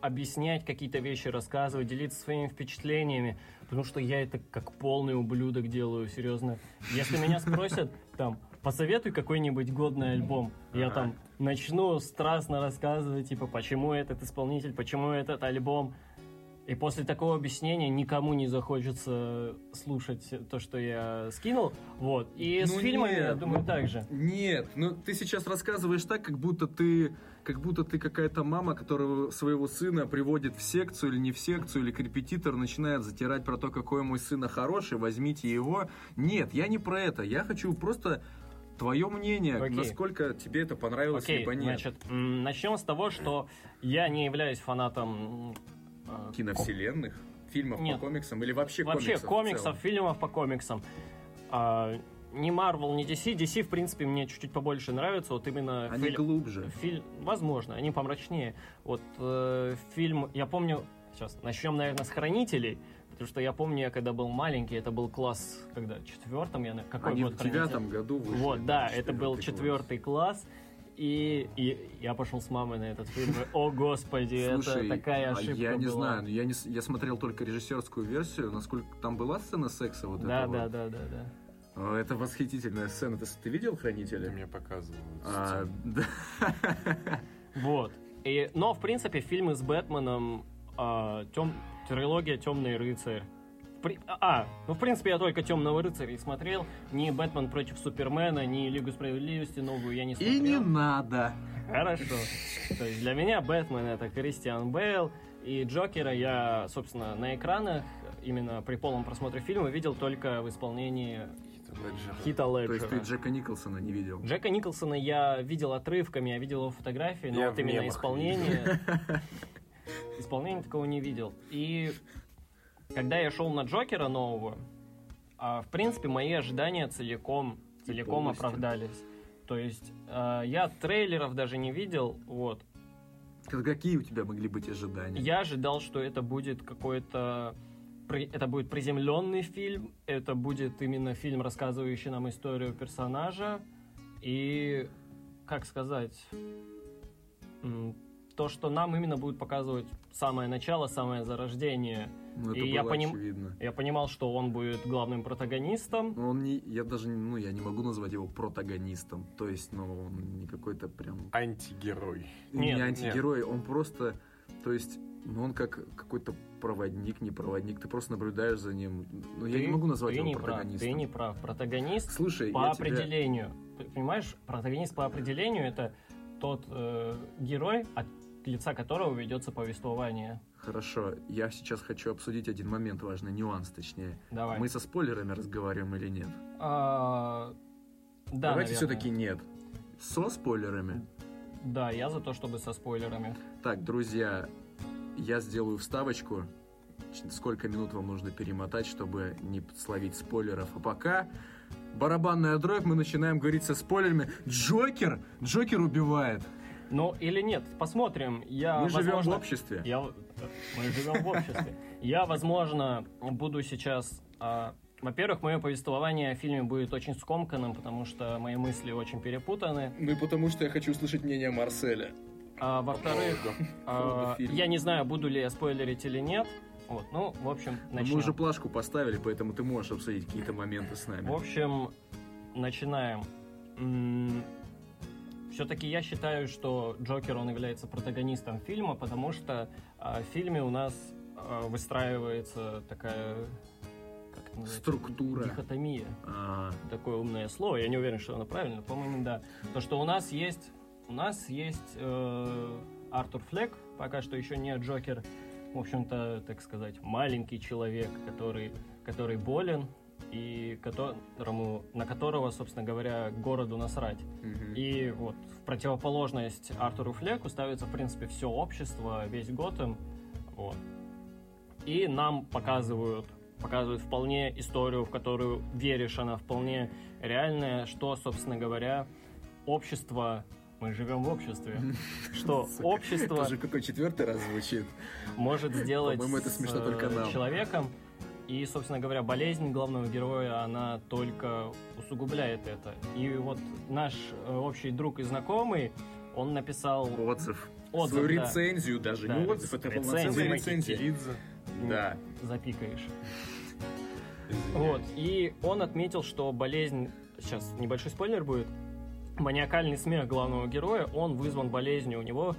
объяснять какие-то вещи, рассказывать, делиться своими впечатлениями, потому что я это как полный ублюдок делаю, серьезно. Если меня спросят, там, посоветуй какой-нибудь годный альбом. Я Ага. там начну страстно рассказывать, типа, почему этот исполнитель, почему этот альбом. И после такого объяснения никому не захочется слушать то, что я скинул. Вот. И с Ну фильмами, нет, я думаю, ну, так же. Нет, ну ты сейчас рассказываешь так, как будто ты как будто ты какая-то мама, которая своего сына приводит в секцию или не в секцию, или к репетитору начинает затирать про то, какой мой сын хороший, возьмите его. Нет, я не про это. Я хочу просто твое мнение, Окей. насколько тебе это понравилось, Окей, либо нет. значит, начнем с того, что я не являюсь фанатом э, Киновселенных, фильмов Нет. по комиксам или вообще, Вообще комиксов? в комиксов, целом? фильмов по комиксам. А, ни Marvel, ни DC. DC, в принципе, мне чуть-чуть побольше нравится. Вот именно Они фильм- глубже. фильм- возможно, они помрачнее. Вот э, фильм, я помню, сейчас начнем, наверное, с Хранителей, потому что я помню, я когда был маленький, это был класс, когда четвертом я, на- какой Они год в девятом году вышли. Вот, да, это был четвертый класс. И, и я пошел с мамой на этот фильм. О, господи, Слушай, это такая а ошибка я не была. знаю, я, не, я смотрел только режиссерскую версию, насколько там была сцена секса вот Да, этого? да, да, да, да. Это восхитительная сцена. Ты, ты видел Ты «Хранителя»? мне показывал. А, да. Вот. И, но, в принципе, фильмы с Бэтменом, а, тем, трилогия Темный рыцарь. При- А, ну, в принципе, я только Темного рыцаря и смотрел. Ни Бэтмен против Супермена, ни Лигу справедливости новую я не смотрел. И не надо. Хорошо. То есть для меня Бэтмен это Кристиан Бейл, и Джокера я, собственно, на экранах, именно при полном просмотре фильма, видел только в исполнении Хита То есть Леджера. ты Джека Николсона не видел? Джека Николсона я видел отрывками, я видел его фотографии, но Я вот именно исполнение... Исполнение такого не видел. И когда я шел на Джокера нового, а, в принципе, мои ожидания целиком, целиком полностью. оправдались. То есть а, я трейлеров даже не видел, вот. Какие у тебя могли быть ожидания? Я ожидал, что это будет какой-то... Это будет приземленный фильм, это будет именно фильм, рассказывающий нам историю персонажа. И, как сказать, то, что нам именно будет показывать самое начало, самое зарождение. Ну, это и я было поним- очевидно. Я понимал, что он будет главным протагонистом. Но Он не, я даже, не- ну, я не могу назвать его протагонистом. То есть, ну, он не какой-то прям... Антигерой. Нет, не антигерой, он просто... То есть, ну, он как какой-то проводник, не проводник. Ты просто наблюдаешь за ним. Ну, я Ты- не могу назвать ты его не прав, протагонистом. ты не прав. Протагонист Слушай, по я тебя- определению. Ты Понимаешь, протагонист по определению это тот э, герой, от лица которого ведется повествование. Хорошо, я сейчас хочу обсудить один момент важный, нюанс точнее. Давай. Мы со спойлерами разговариваем или нет? А, да, Давайте все-таки нет. Со спойлерами? Да, я за то, чтобы со спойлерами. Так, друзья, я сделаю вставочку. Сколько минут вам нужно перемотать, чтобы не словить спойлеров. А пока барабанная дробь, мы начинаем говорить со спойлерами. Джокер! Джокер убивает! Ну или нет, посмотрим. Я, мы живем в возможно, обществе. Я, мы живем в обществе. Я, возможно, буду сейчас... а, во-первых, мое повествование о фильме будет очень скомканным, потому что мои мысли очень перепутаны. Ну и потому что я хочу услышать мнение Марселя. А, во-вторых, а, я не знаю, буду ли я спойлерить или нет. Вот, ну, в общем, начнем. мы уже плашку поставили, поэтому ты можешь обсудить какие-то моменты с нами. В общем, начинаем. Все-таки я считаю, что Джокер, он является протагонистом фильма, потому что а, в фильме у нас а, выстраивается такая... Как это называется? Структура. Дихотомия. А, Такое умное слово. Я не уверен, что оно правильно. По-моему, да. То, что у нас есть... У нас есть э, Артур Флек, пока что еще не Джокер. В общем-то, так сказать, маленький человек, который, который болен и которому, на которого, собственно говоря, городу насрать. мгм. И вот в противоположность Артуру Флеку ставится, в принципе, все общество, весь Готэм. Вот. И нам показывают, показывают вполне историю, в которую веришь, она вполне реальная, что, собственно говоря, общество... Мы живем в обществе. Что Сука, общество Это уже какой четвертый раз звучит. может сделать По-моему, это с, смешно э, только нам. человеком. И, собственно говоря, болезнь главного героя, она только усугубляет это. И вот наш э, общий друг и знакомый, он написал Отзыв. отзыв, Свою да. рецензию даже. Да, Не отзыв, это полноценная рецензия. Лидзе. Да. запикаешь. Вот. И он отметил, что болезнь сейчас небольшой спойлер будет, маниакальный смех главного героя, он вызван болезнью. У него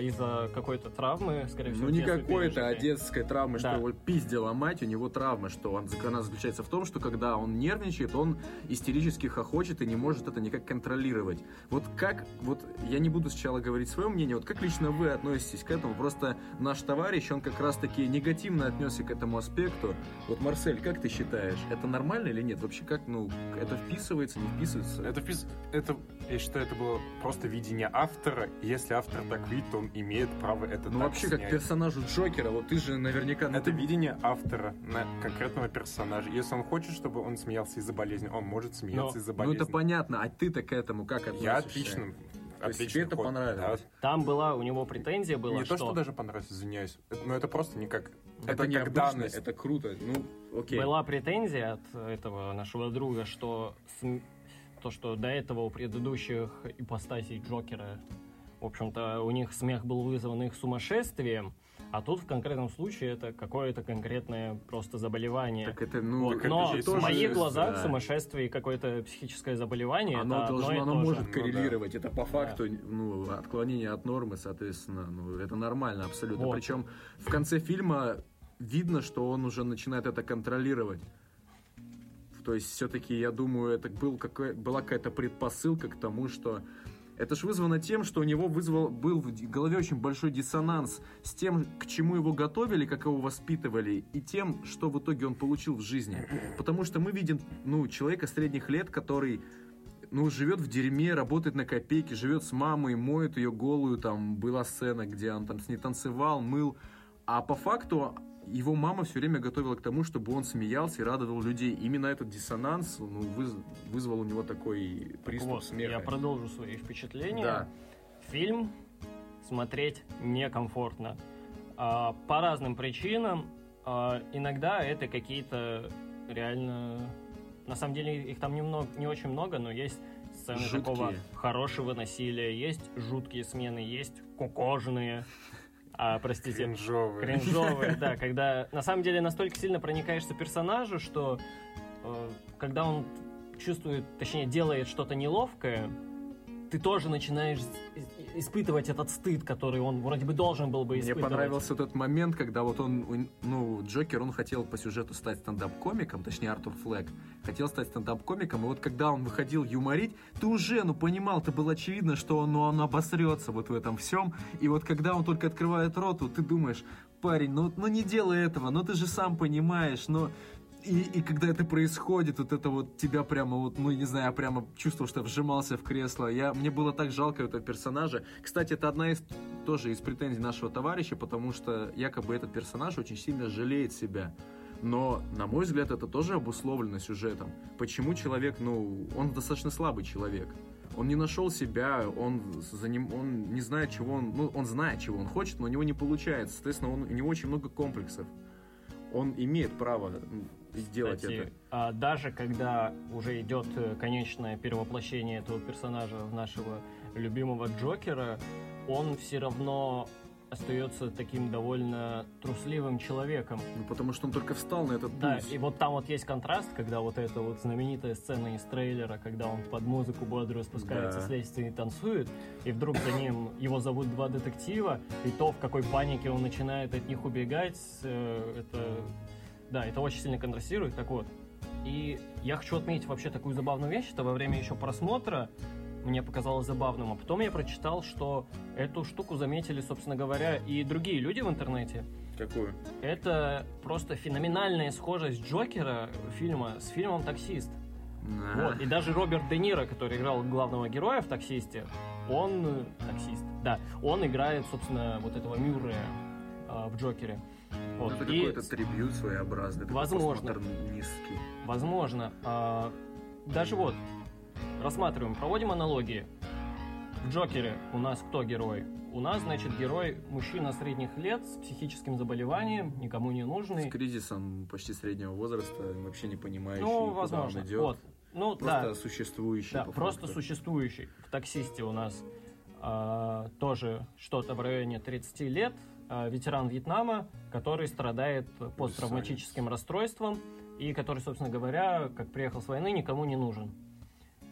из-за какой-то травмы, скорее всего. Ну, не какой-то, а детской травмы, что Да. его пиздила мать, у него травма, что он, она заключается в том, что когда он нервничает, он истерически хохочет и не может это никак контролировать. Вот как, вот я не буду сначала говорить свое мнение, вот как лично вы относитесь к этому? Просто наш товарищ, он как раз-таки негативно отнесся к этому аспекту. Вот, Марсель, как ты считаешь, это нормально или нет? Вообще, как, ну, это вписывается, не вписывается? Это, впис- это, я считаю, это было просто видение автора. Если автор так видит, то он имеет право это Ну, так вообще, как снять. персонажу Джокера, вот ты же наверняка... ну, Это ты- видение автора на конкретного персонажа. Если он хочет, чтобы он смеялся из-за болезни, он может смеяться Но- из-за Ну, болезни. это понятно, а ты-то к этому как относишься? Я отлично. То есть отлично тебе это ход. понравилось? Да. Там была, у него претензия была, Не то, что даже понравилось, извиняюсь. Но это просто не как... Это, Это, не как данность. это круто. Ну, окей. Была претензия от этого нашего друга, что см- то, что до этого у предыдущих ипостасей Джокера, в общем-то, у них смех был вызван их сумасшествием, а тут в конкретном случае это какое-то конкретное просто заболевание. Так это, ну, Вот, это Но же в моих глазах да. сумасшествие и какое-то психическое заболевание Оно это одно должно, и оно то же. может Ну, коррелировать. Это по факту, ну, отклонение от нормы, соответственно, ну, это нормально абсолютно. Вот. Причем в конце фильма видно, что он уже начинает это контролировать. То есть, все-таки, я думаю, это был какой, была какая-то предпосылка к тому, что это ж вызвано тем, что у него вызвал, был в голове очень большой диссонанс с тем, к чему его готовили, как его воспитывали, и тем, что в итоге он получил в жизни. Потому что мы видим, ну, человека средних лет, который ну, живет в дерьме, работает на копейки, живет с мамой, моет ее голую, там, была сцена, где он там с ней танцевал, мыл. А по факту его мама все время готовила к тому, чтобы он смеялся и радовал людей. Именно этот диссонанс ну, выз- вызвал у него такой приступ Вот, смеха. я продолжу свои впечатления. Да. Фильм смотреть некомфортно. А, по разным причинам. А, иногда это какие-то реально... На самом деле их там немного, не очень много, но есть сцены Жуткие. такого хорошего насилия, есть жуткие смены, есть кукожные, а, простите, Кринжовый. кринжовые, да, когда на самом деле настолько сильно проникаешься персонажу, что э, когда он чувствует, точнее делает что-то неловкое, ты тоже начинаешь испытывать этот стыд, который он вроде бы должен был бы Мне испытывать. понравился тот момент, когда вот он, ну, Джокер, он хотел по сюжету стать стендап-комиком, точнее Артур Флэк, хотел стать стендап-комиком, и вот когда он выходил юморить, ты уже, ну, понимал, это было очевидно, что он, ну, он обосрется вот в этом всем, и вот когда он только открывает рот, вот ты думаешь, парень, ну, ну не делай этого, ну ты же сам понимаешь, но... И, и когда это происходит, вот это вот тебя прямо вот, ну не знаю, я прямо чувствовал, что вжимался в кресло. Я, мне было так жалко этого персонажа. Кстати, это одна из тоже из претензий нашего товарища, потому что якобы этот персонаж очень сильно жалеет себя. Но, на мой взгляд, это тоже обусловлено сюжетом. Почему человек, ну, он достаточно слабый человек. Он не нашел себя, он, за ним, он не знает, чего он... Ну, он знает, чего он хочет, но у него не получается. Соответственно, он, у него очень много комплексов. Он имеет право сделать Кстати, это. а, даже когда уже идет э, конечное перевоплощение этого персонажа в нашего любимого Джокера, он все равно остается таким довольно трусливым человеком. Ну, потому что он только встал на этот Да, путь. и вот там вот есть контраст, когда вот эта вот знаменитая сцена из трейлера, когда он под музыку бодрую спускается Да. с лестницы и танцует, и вдруг за ним его зовут два детектива, и то, в какой панике он начинает от них убегать, э, это... Да, это очень сильно контрастирует. Так вот, и я хочу отметить вообще такую забавную вещь, это во время еще просмотра мне показалось забавным, а потом я прочитал, что эту штуку заметили, собственно говоря, и другие люди в интернете, Какую? это просто феноменальная схожесть Джокера фильма с фильмом «Таксист». На. Вот, и даже Роберт Де Ниро, который играл главного героя в «Таксисте», он... э, Таксист, да. Он играет, собственно, вот этого Мюррея э, в «Джокере». Вот. это И, какой-то трибют своеобразный. Возможно. постмодернистский. возможно, а, даже вот, рассматриваем, проводим аналогии. В «Джокере» у нас кто герой? У нас, значит, герой мужчина средних лет с психическим заболеванием, никому не нужный. С кризисом почти среднего возраста, вообще не понимающий, Ну, куда возможно. он идет. Вот. Ну, Просто да, существующий. да, просто существующий. В таксисте у нас а, тоже что-то в районе 30 лет, ветеран Вьетнама, который страдает посттравматическим расстройством и который, собственно говоря, как приехал с войны, никому не нужен.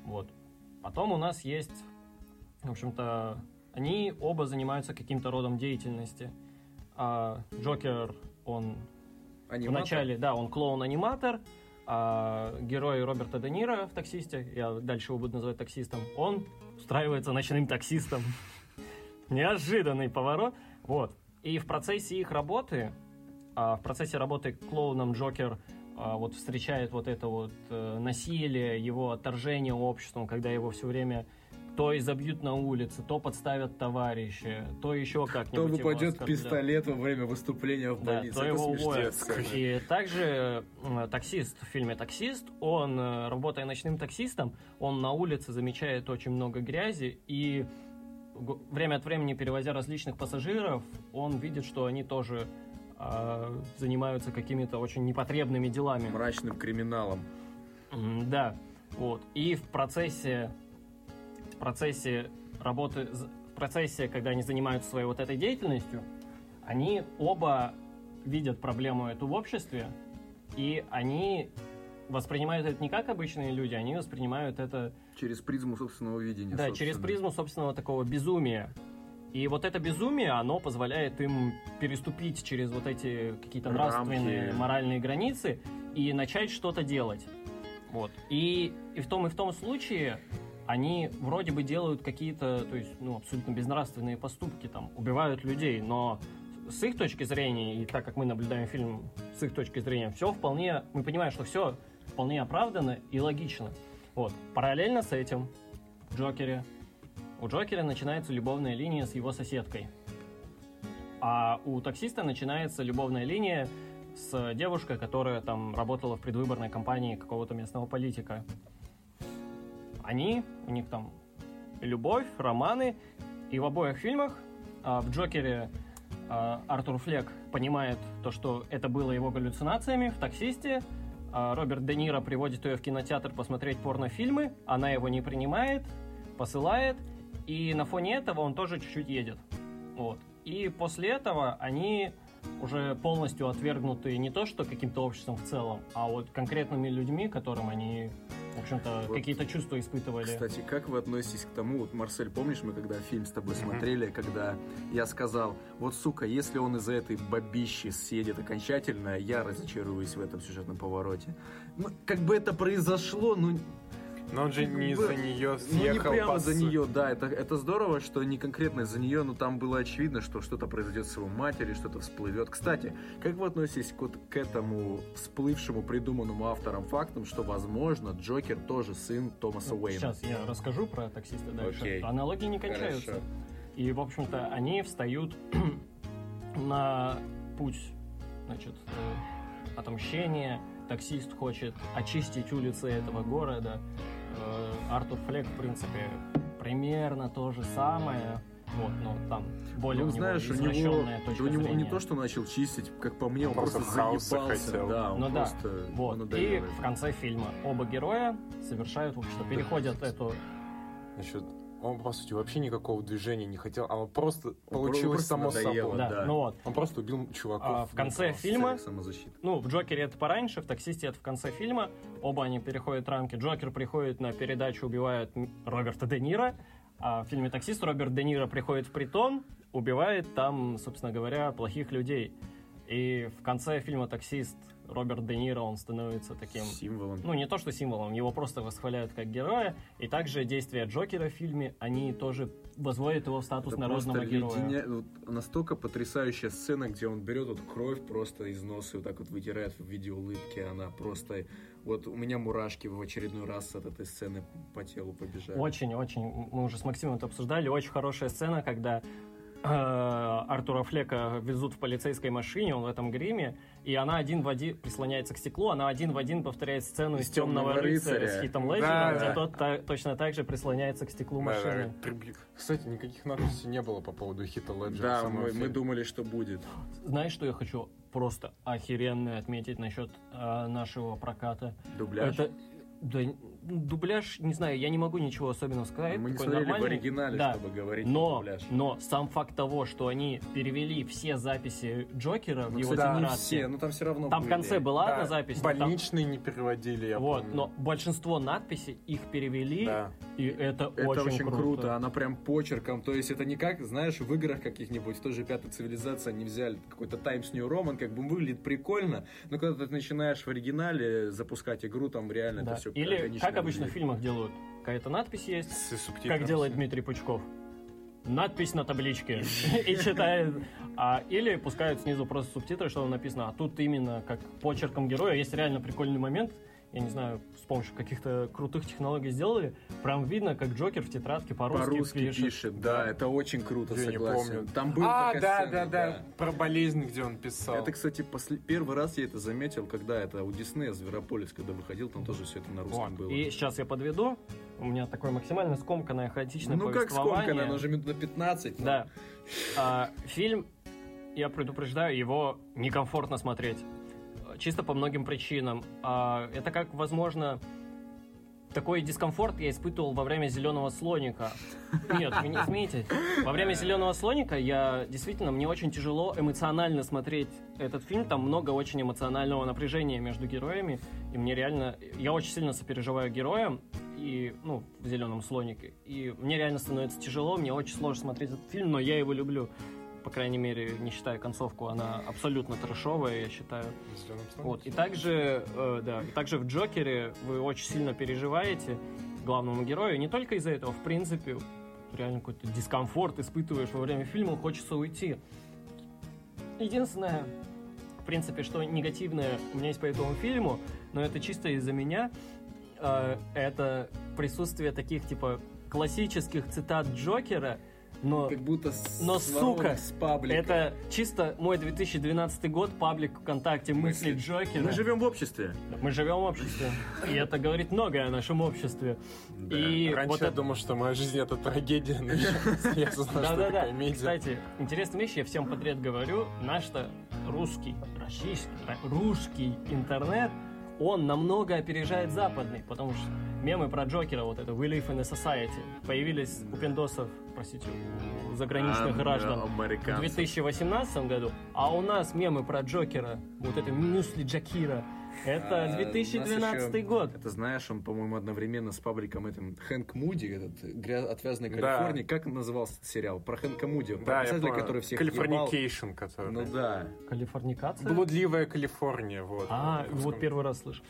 Вот. Потом у нас есть, в общем-то, они оба занимаются каким-то родом деятельности. А Джокер, он Аниматор? Вначале, да, он клоун-аниматор, а герой Роберта Де Ниро в «Таксисте», я дальше его буду называть таксистом, он устраивается ночным таксистом. Неожиданный поворот. Вот. И в процессе их работы, а, в процессе работы клоуном Джокер а, вот встречает вот это вот э, насилие, его отторжение обществом, когда его все время то изобьют на улице, то подставят товарища, то еще как-нибудь. То выпадет пистолет во время выступления в Да, больнице. то Это его уволят. И также таксист в фильме «Таксист», он, э, работая ночным таксистом, он на улице замечает очень много грязи, и время от времени, перевозя различных пассажиров, он видит, что они тоже э, занимаются какими-то очень непотребными делами. Мрачным криминалом. Да, вот. И в процессе, в процессе работы, в процессе, когда они занимаются своей вот этой деятельностью, они оба видят проблему эту в обществе, и они воспринимают это не как обычные люди, они воспринимают это Через призму собственного видения. да, собственно. через призму собственного такого безумия. И вот это безумие, оно позволяет им переступить через вот эти какие-то Рамки. нравственные, моральные границы и начать что-то делать. Вот. И, и в том и в том случае они вроде бы делают какие-то, то есть, ну, абсолютно безнравственные поступки, там, убивают людей, но с их точки зрения, и так как мы наблюдаем фильм с их точки зрения, все вполне, мы понимаем, что все вполне оправдано и логично. Вот. Параллельно с этим в Джокере у Джокера начинается любовная линия с его соседкой. А у таксиста начинается любовная линия с девушкой, которая там работала в предвыборной кампании какого-то местного политика. Они, у них там любовь, романы, и в обоих фильмах а, в Джокере а, Артур Флек понимает то, что это было его галлюцинациями в таксисте. А, Роберт Де Ниро приводит ее в кинотеатр посмотреть порнофильмы, она его не принимает, посылает, и на фоне этого он тоже чуть-чуть едет. Вот. И после этого они уже полностью отвергнуты не то что каким-то обществом в целом, а вот конкретными людьми, которым они, в общем-то, Вот. какие-то чувства испытывали. Кстати, как вы относитесь к тому, вот, Марсель, помнишь, мы когда фильм с тобой смотрели, когда я сказал, вот, сука, если он из-за этой бабищи съедет окончательно, я разочаруюсь в этом сюжетном повороте. Ну, как бы это произошло, ну, Но он же не из-за нее ну не съехал прямо по за нее, да, это, это здорово, что не конкретно из-за нее, но там было очевидно, что что-то произойдет с его матерью, что-то всплывет. Кстати, как вы относитесь к, к этому всплывшему, придуманному автором фактам, что, возможно, Джокер тоже сын Томаса Уэйна? Сейчас я расскажу про таксиста дальше. Окей. Аналогии не кончаются. Хорошо. И, в общем-то, они встают на путь, значит, э, отомщения. Таксист хочет очистить улицы этого города. Э, Артур Флек, в принципе, примерно то же самое. Вот, но там более Ну, у него знаешь, у него, точка у него зрения. не то, что начал чистить, как по мне, он, Он просто просто заебался. хотел. Да, он Ну да, просто Вот. надоел И в конце фильма оба героя совершают, в общем-то, переходят эту Значит, он, по сути, вообще никакого движения не хотел, а он просто Он получилось просто само надоело, собой. Да, да. ну вот. Он просто убил чуваков. А в конце Ну, фильма, ну, в Джокере это пораньше, в Таксисте это в конце фильма, оба они переходят рамки. Джокер приходит на передачу, убивает Роберта Де Ниро, а в фильме «Таксист» Роберт Де Ниро приходит в притон, убивает там, собственно говоря, плохих людей. И в конце фильма «Таксист» Роберт Де Ниро, он становится таким Символом. ну, не то, что символом, его просто восхваляют как героя, и также действия Джокера в фильме, они тоже возводят его в статус Это народного героя. леденя- вот настолько потрясающая сцена, где он берет вот кровь просто из носа и вот так вот вытирает в виде улыбки. Она просто... Вот у меня мурашки в очередной раз от этой сцены по телу побежали. Очень-очень, мы уже с Максимом это обсуждали, очень хорошая сцена, когда э, Артура Флека везут в полицейской машине, он в этом гриме, и она один в один прислоняется к стеклу, она один в один повторяет сцену из Из «Темного «Темного рыцаря» с рыцаря». Хитом Да, Леджером, где да. тот та- точно так же прислоняется к стеклу Да, машины. да, Кстати, никаких надписей не было по поводу Хита Леджера. Да, мы, мы думали, что будет. Знаешь, что я хочу просто охеренно отметить насчет э, нашего проката? Дубляж. Это Да, дубляж, не знаю, я не могу ничего особенного сказать. Мы не смотрели в нормальный. оригинале, Да. чтобы говорить Но, дубляж. но сам факт того, что они перевели все записи Джокера в Ну, его кстати, не все, но там все равно там в конце была Да, одна запись, но там- Больничные не переводили, я вот, помню. но большинство надписей их перевели, Да. и это, Это очень, круто. она прям почерком, то есть это не как, знаешь, в играх каких-нибудь, в той же пятой цивилизации они взяли какой-то Times New Roman, как бы выглядит прикольно, но когда ты начинаешь в оригинале запускать игру, там реально Да. это все Или как обычно в фильмах делают, какая-то надпись есть, С как делает Дмитрий Пучков. Надпись на табличке и читает. А, или пускают снизу просто субтитры, что там написано. А тут именно как почерком героя есть реально прикольный момент. Я не знаю, с помощью каких-то крутых технологий сделали. Прям видно, как Джокер в тетрадке по-русски, По-русски пишет. пишет, да, это очень круто, Я не согласен. помню. Там была А, такая да, сцена, да, да, Про болезнь, где он писал. Это, кстати, после... первый раз я это заметил, когда это у Диснея Зверополис, когда выходил, там тоже все это на русском Вот. было. И сейчас я подведу. У меня такое максимально скомканное, хаотичное ну как повествование. сколько, оно уже минут на 15. ну. Да. А, фильм, я предупреждаю, его некомфортно смотреть. Чисто по многим причинам. А, это как, возможно, такой дискомфорт я испытывал во время зеленого слоника. Нет, вы не смеете. Во время зеленого слоника я действительно мне очень тяжело эмоционально смотреть этот фильм. Там много очень эмоционального напряжения между героями. И мне реально. Я очень сильно сопереживаю героям. И, ну, в зеленом слонике. И мне реально становится тяжело, мне очень сложно смотреть этот фильм, но я его люблю. По крайней мере, не считая концовку, она абсолютно трэшовая, я считаю. Вот. И также, э, да, и также в Джокере вы очень сильно переживаете главному герою. Не только из-за этого, в принципе, реально какой-то дискомфорт испытываешь во время фильма, хочется уйти. Единственное, в принципе, что негативное у меня есть по этому фильму, но это чисто из-за меня, э, это присутствие таких, типа, классических цитат Джокера, но Как будто с, Но, сука, с паблика. это чисто мой 2012 год, паблик ВКонтакте «Мысли Джокера». Мы живем в обществе. Мы живем в обществе. И это говорит многое о нашем обществе. И Раньше вот я это... думал, что моя жизнь это трагедия, но сейчас я знаю, что Да-да-да. такое медиа. Кстати, интересная вещь, я всем подряд говорю. Наш-то русский, российский, русский интернет, он намного опережает западный, потому что мемы про Джокера, вот это «We live in a society», появились у пиндосов, простите, у заграничных А, граждан да, в американцев. 2018 году, а у нас мемы про Джокера, вот это «Мюсли Джакира», это А, у нас 2012 еще- год. Это знаешь, он, по-моему, одновременно с пабликом этим Хэнк Муди, этот гря... отвязный Да. Калифорнии. Как назывался этот сериал? Про Хэнка Муди. Про Да, я писателя, понял. который всех ебал. Californication, который. Ну да. Калифорникация? Блудливая Калифорния, вот. А, вот первый раз слышу.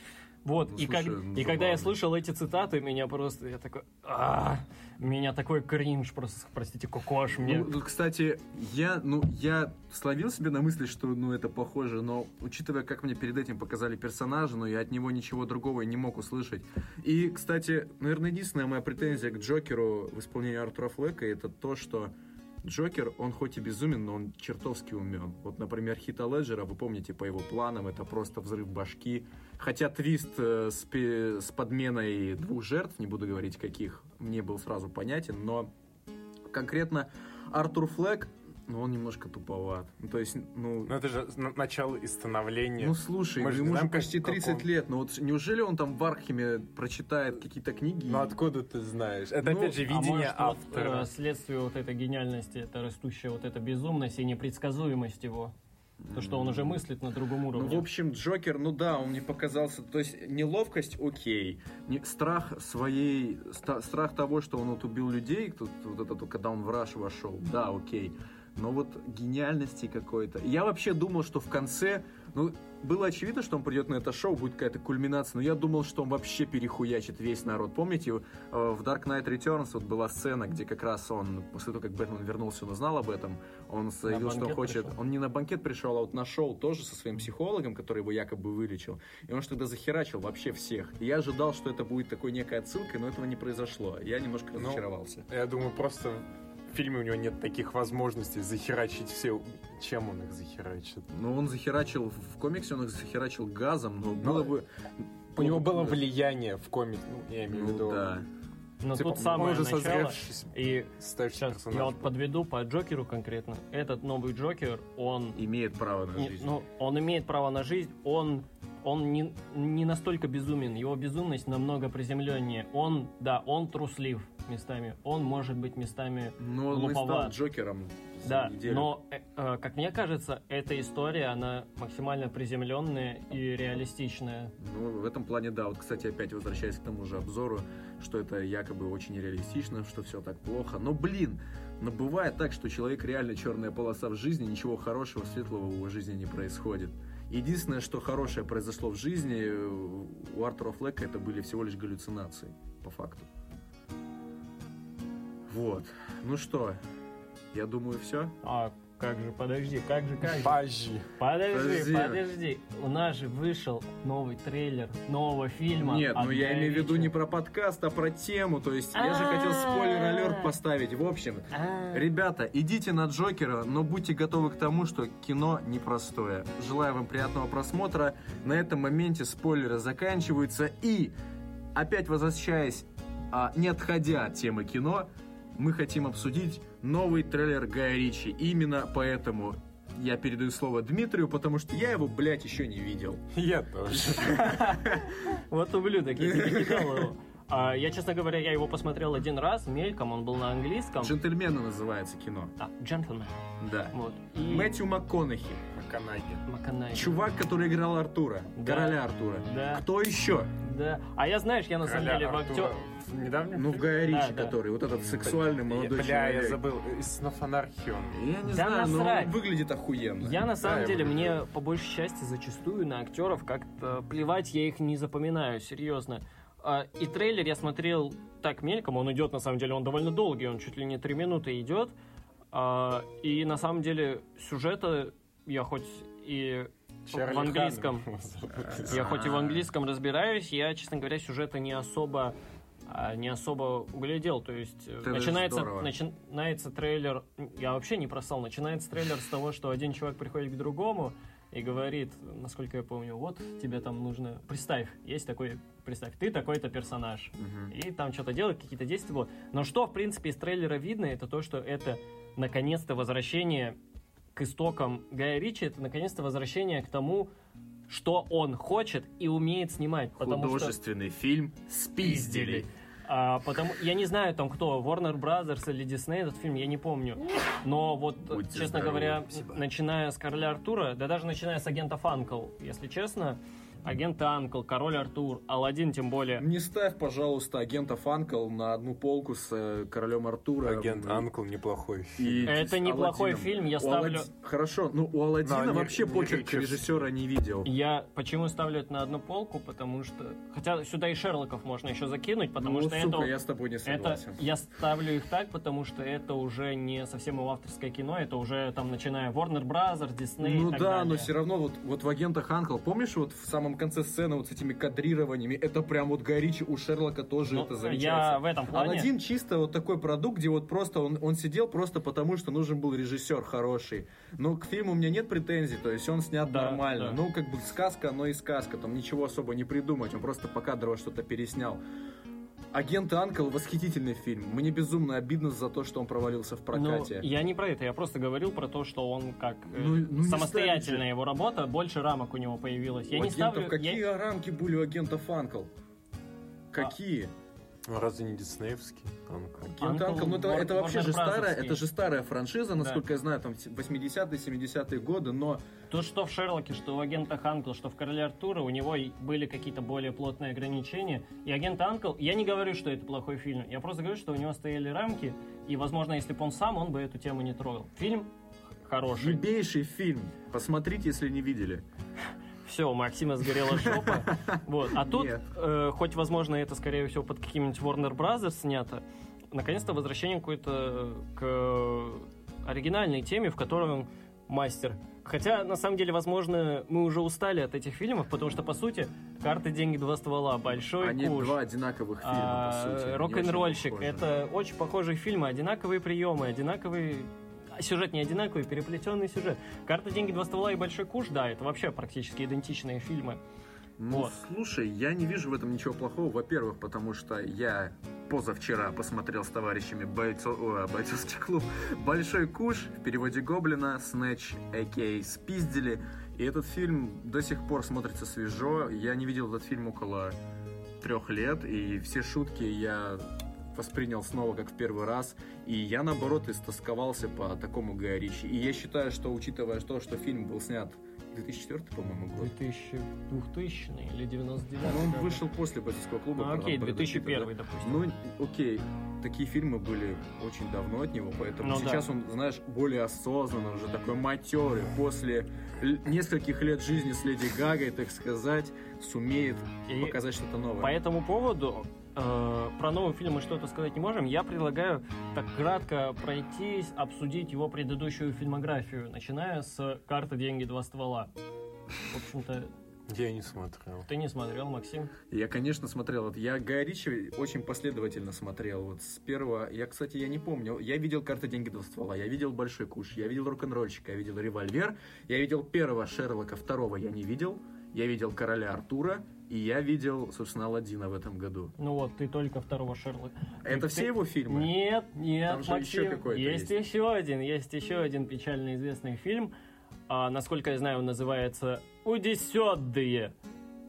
Вот, Ну, и, слушай, как- ну, и когда я слышал эти цитаты, меня просто, я такой, а, меня такой кринж, просто, простите, кокош, мне... Ну, кстати, я, ну, я словил себе на мысли, что, ну, это похоже, но, учитывая, как мне перед этим показали персонажа, ну, я от него ничего другого не мог услышать. И, кстати, наверное, единственная моя претензия к Джокеру в исполнении Артура Флека, это то, что Джокер, он хоть и безумен, но он чертовски умен. Вот, например, Хита Леджера, вы помните по его планам, это просто взрыв башки. Хотя твист э, с, с подменой двух жертв, не буду говорить каких, мне был сразу понятен, но конкретно Артур Флэк, ну, он немножко туповат. Ну, то есть, ну... Ну это же на- начало и становления. Ну слушай, Мы ну, же ему же почти как 30 он- лет, ну вот неужели он там в Архиме прочитает какие-то книги? Ну откуда ты знаешь? Это Ну, опять же А видение может, вот, автора. э, следствие вот этой гениальности, это растущая вот эта безумность и непредсказуемость его. То, что он уже мыслит на другом Ну, уровне. в общем, Джокер, ну да, он мне показался, то есть неловкость, окей, Не- страх своей, ста- страх того, что он вот убил людей, тут, вот это, когда он в раш вошел, да, окей, но вот гениальности какой-то. Я вообще думал, что в конце, ну, было очевидно, что он придет на это шоу, будет какая-то кульминация, но я думал, что он вообще перехуячит весь народ. Помните, э, в Dark Knight Returns вот была сцена, где как раз он, после того, как Бэтмен вернулся, он узнал об этом, он заявил, что он хочет... пришел? Он не на банкет пришел, а вот на шоу тоже со своим психологом, который его якобы вылечил. И он же тогда захерачил вообще всех. И я ожидал, что это будет такой некой отсылкой, но этого не произошло. Я немножко Ну, разочаровался. Я думаю, просто фильме у него нет таких возможностей захерачить все, чем он их захерачит. Но он захерачил в комиксе, он их захерачил газом, но было бы... У него было влияние в комиксе, ну, я имею в Ну виду. да. Но Типа, тут самое уже начало, и сейчас персонаж. я вот подведу по Джокеру конкретно. Этот новый Джокер, он Имеет право на Не- жизнь. Ну, он имеет право на жизнь, он он не, не настолько безумен, его безумность намного приземленнее. Он, да, он труслив местами, он может быть местами Но он и стал глуповат. Джокером Да, неделю. но, э, э, как мне кажется, эта история, она максимально приземленная и реалистичная. Ну, в этом плане, да. Вот, кстати, опять возвращаясь к тому же обзору, что это якобы очень реалистично, что все так плохо. Но, блин, но бывает так, что человек реально черная полоса в жизни, ничего хорошего, светлого в его жизни не происходит. Единственное, что хорошее произошло в жизни э, у Артура Флека, это были всего лишь галлюцинации, по факту. Вот. Ну что, я думаю, все. А как же, подожди, как же, как же? Подожди, Подожди. подожди. У нас же вышел новый трейлер нового фильма. Нет, от ну я имею в виду не про подкаст, а про тему. То есть я же хотел спойлер-алерт поставить. В общем, А, Ребята, идите на Джокера, но будьте готовы к тому, что кино непростое. Желаю вам приятного просмотра. На этом моменте спойлеры заканчиваются. И, опять возвращаясь, а, не отходя от темы кино, мы хотим обсудить новый трейлер Гая Ричи. Именно поэтому я передаю слово Дмитрию, потому что я его, блядь, еще не видел. Я тоже. Вот ублюдок, я тебе кидал его. А, я, честно говоря, я его посмотрел один раз, мельком, он был на английском. «Джентльмены» называется кино. А, джентльмен. Да. Вот. И... Мэтью МакКонахи. Маканаги. Маканай. Чувак, который играл Артура. Да. Короля Артура. Да. Кто еще? Да. А я, знаешь, я на самом деле в актер... в недавнем Ну, в Гая Да, Ричи, да. который, вот этот сексуальный молодой Бля, человек. я забыл. Из снов анархии он. Я не Да знаю, но насрать. он выглядит охуенно. Я на самом я деле, мне по большей части зачастую на актеров как-то плевать, я их не запоминаю, серьезно. А, И трейлер я смотрел так мельком, он идет, на самом деле, он довольно долгий, он чуть ли не три минуты идет. А, И на самом деле сюжета я хоть и Чарли в английском, я хоть и в английском разбираюсь, я, честно говоря, сюжета не особо а, не особо углядел, то есть Это начинается, начинается трейлер, я вообще не просал, начинается трейлер с того, что один чувак приходит к другому и говорит, насколько я помню, вот тебе там нужно, представь, есть такой, представь, ты такой-то персонаж, Мгм. и там что-то делает, какие-то действия. Вот. Но что, в принципе, из трейлера видно, это то, что это наконец-то возвращение к истокам Гая Ричи, это наконец-то возвращение к тому, что он хочет и умеет снимать. Потому что Художественный фильм «Спиздили». а, потому, я не знаю, там кто, Warner Brothers или Disney этот фильм, я не помню. Но вот, Будьте честно здоровы, говоря, спасибо. начиная с Короля Артура, да даже начиная с Агента Фанкл, если честно, Агент Анкл, Король Артур, Алладин тем более. Не ставь, пожалуйста, агента Фанкл на одну полку с э, королем Артура. Агент Анкл неплохой фильм. Это неплохой Аладдином. фильм, я ставлю- Аладди- Хорошо, ну у Алладина Но не- вообще не почерк Ричардсон. режиссера не видел. Я почему ставлю это на одну полку, потому что... Хотя сюда и Шерлоков можно еще закинуть, потому ну, что сука, это... я с тобой не Это согласен. я ставлю их так, потому что это уже не совсем его авторское кино, это уже там начиная Warner Brothers, Disney Ну и так да, далее. но все равно вот, вот в агентах Анкл, помнишь вот в самом конце сцены вот с этими кадрированиями, это прям вот Гай Ричи, у Шерлока тоже Ну, это я замечается. в этом плане... Алладин чисто вот такой продукт, где вот просто он, он сидел просто потому, что нужен был режиссер хороший. Но к фильму у меня нет претензий, то есть он снят Да, нормально. да. Ну, как бы сказка, но и сказка, там ничего особо не придумать, он просто покадрово что-то переснял. Агент Анкл восхитительный фильм. Мне безумно обидно за то, что он провалился в Ну, прокате. я не про это, я просто говорил про то, что он как э, Ну, ну, самостоятельная его работа, больше рамок у него появилось. Я У не агентов ставлю... какие я- рамки были у агентов Анкл? Какие? Ну, Разве не диснеевский Анкл? Агент Анкл, ну это, War- это вообще же старая, это же старая франшиза, насколько Да. я знаю, там 80-е, 70-е годы, но То, что в Шерлоке, что в агентах Анкл, что в Короле Артура, у него были какие-то более плотные ограничения. И агент Анкл, я не говорю, что это плохой фильм, я просто говорю, что у него стояли рамки, и, возможно, если бы он сам, он бы эту тему не трогал. Фильм хороший. ебейший фильм. Посмотрите, если не видели. Все, у Максима сгорела жопа. Вот. А тут, э, хоть, возможно, это, скорее всего, под каким-нибудь Warner Brothers снято, наконец-то возвращение какое-то к оригинальной теме, в которой он мастер. Хотя, на самом деле, возможно, мы уже устали от этих фильмов, потому что, по сути, «Карты, деньги, два ствола», «Большой Они куш», два одинаковых фильма, а, по сути. «Рок-н-ролльщик» это очень похожие фильмы, одинаковые приемы, одинаковые... Сюжет не одинаковый, переплетенный сюжет. «Карта, деньги, два ствола» и «Большой куш», да, это вообще практически идентичные фильмы. Ну, Вот. слушай, я не вижу в этом ничего плохого. Во-первых, потому что я позавчера посмотрел с товарищами бойцо- о, бойцовский клуб «Большой куш» в переводе Гоблина, Снэч, а.к.а. «Спиздили». И этот фильм до сих пор смотрится свежо. Я не видел этот фильм около трех лет, и все шутки я воспринял снова как в первый раз. И я, наоборот, истосковался по такому Гая Ричи. И я считаю, что, учитывая то, что фильм был снят 2004, по-моему, год. 2000, 2000 или 99 Ну, он да. вышел после бойцовского клуба. Ну, окей, правда, 2001, да. допустим. Ну, окей, такие фильмы были очень давно от него, поэтому Ну да. сейчас он, знаешь, более осознанно, уже такой матерый, после нескольких лет жизни с Леди Гагой, так сказать, сумеет И показать что-то новое. По этому поводу э, про новый фильм мы что-то сказать не можем. Я предлагаю так кратко пройтись, обсудить его предыдущую фильмографию, начиная с «Карты, деньги, два ствола». В общем-то, Я не смотрел. ты не смотрел, Максим? Я, конечно, смотрел. Вот я Гая Ричи очень последовательно смотрел. Вот с первого... Я, кстати, я не помню. Я видел «Карты, деньги, два ствола», я видел «Большой куш», я видел «Рок-н-ролльщика», я видел «Револьвер», я видел первого Шерлока, второго я не видел, я видел «Короля Артура», и я видел, собственно, Аладдина в этом году. Ну вот, ты только второго Шерлока. Это Ты- все его фильмы? Нет, нет, Там же Максим. еще какой-то есть, есть. еще один, есть еще один печально известный фильм. А, насколько я знаю, он называется «Удесёддые».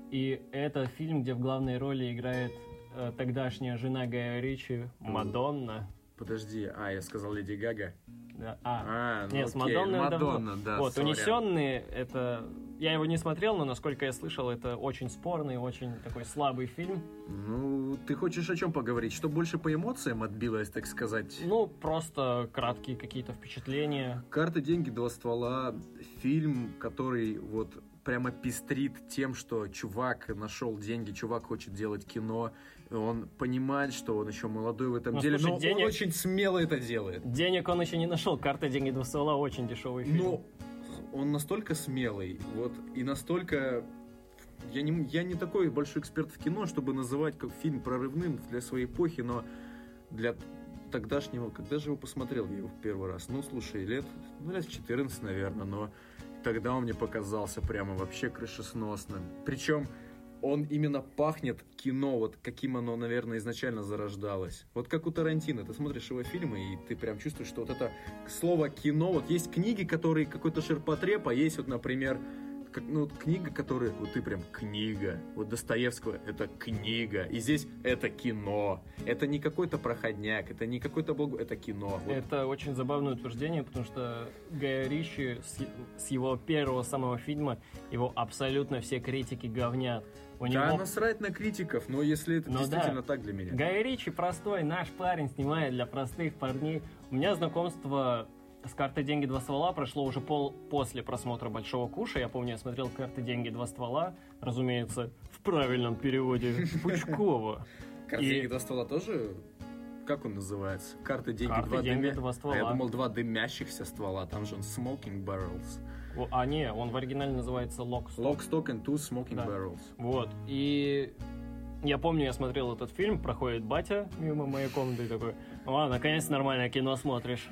И это фильм, где в главной роли играет э, тогдашняя жена Гая Ричи, Мадонна. Подожди, а, я сказал Леди Гага. Да, А, А, ну нет, с окей, Мадонной давно. Мадонна, да, вот, сорян. «Унесенные» — это... Я его не смотрел, но, насколько я слышал, это очень спорный, очень такой слабый фильм. Ну, ты хочешь о чем поговорить? Что больше по эмоциям отбилось, так сказать? Ну, просто краткие какие-то впечатления. «Карты, деньги, два ствола» — фильм, который вот прямо пестрит тем, что чувак нашел деньги, чувак хочет делать кино, он понимает, что он еще молодой в этом Ну, деле, слушай, но денег- он очень смело это делает. Денег он еще не нашел. Карта деньги два ствола очень дешевый фильм. Но он настолько смелый, вот, и настолько... Я не, я не такой большой эксперт в кино, чтобы называть как фильм прорывным для своей эпохи, но для тогдашнего... Когда же его посмотрел я его в первый раз? Ну, слушай, лет, ну, лет в 14, наверное, но тогда он мне показался прямо вообще крышесносным. Причем он именно пахнет кино, вот каким оно, наверное, изначально зарождалось. Вот как у Тарантино, ты смотришь его фильмы, и ты прям чувствуешь, что вот это слово кино, вот есть книги, которые какой-то ширпотреб, а есть вот, например, как, ну, вот книга, которая, вот ты прям книга, вот Достоевского это книга, и здесь это кино, это не какой-то проходняк, это не какой-то блог, это кино. Вот. Это очень забавное утверждение, потому что Гая Ричи с, с его первого самого фильма, его абсолютно все критики говнят. У Да, него... насрать на критиков, но если это Ну действительно да. так для меня. Гай Ричи простой, наш парень, снимает для простых парней. У меня знакомство с картой «Деньги. Два ствола» прошло уже пол после просмотра «Большого куша». Я помню, я смотрел «Карты. Деньги. Два ствола», разумеется, в правильном переводе Пучкова. Карты деньги два ствола тоже? Как он называется? Карты, деньги, «Карты, два деньги, дымя- два А я ствола». думал, два дымящихся ствола. Там же он smoking barrels. А, не, он в оригинале называется «Лок Lock, stock and two smoking Да. barrels. Вот, и я помню, я смотрел этот фильм, проходит батя мимо моей комнаты такой, о, наконец нормальное кино смотришь.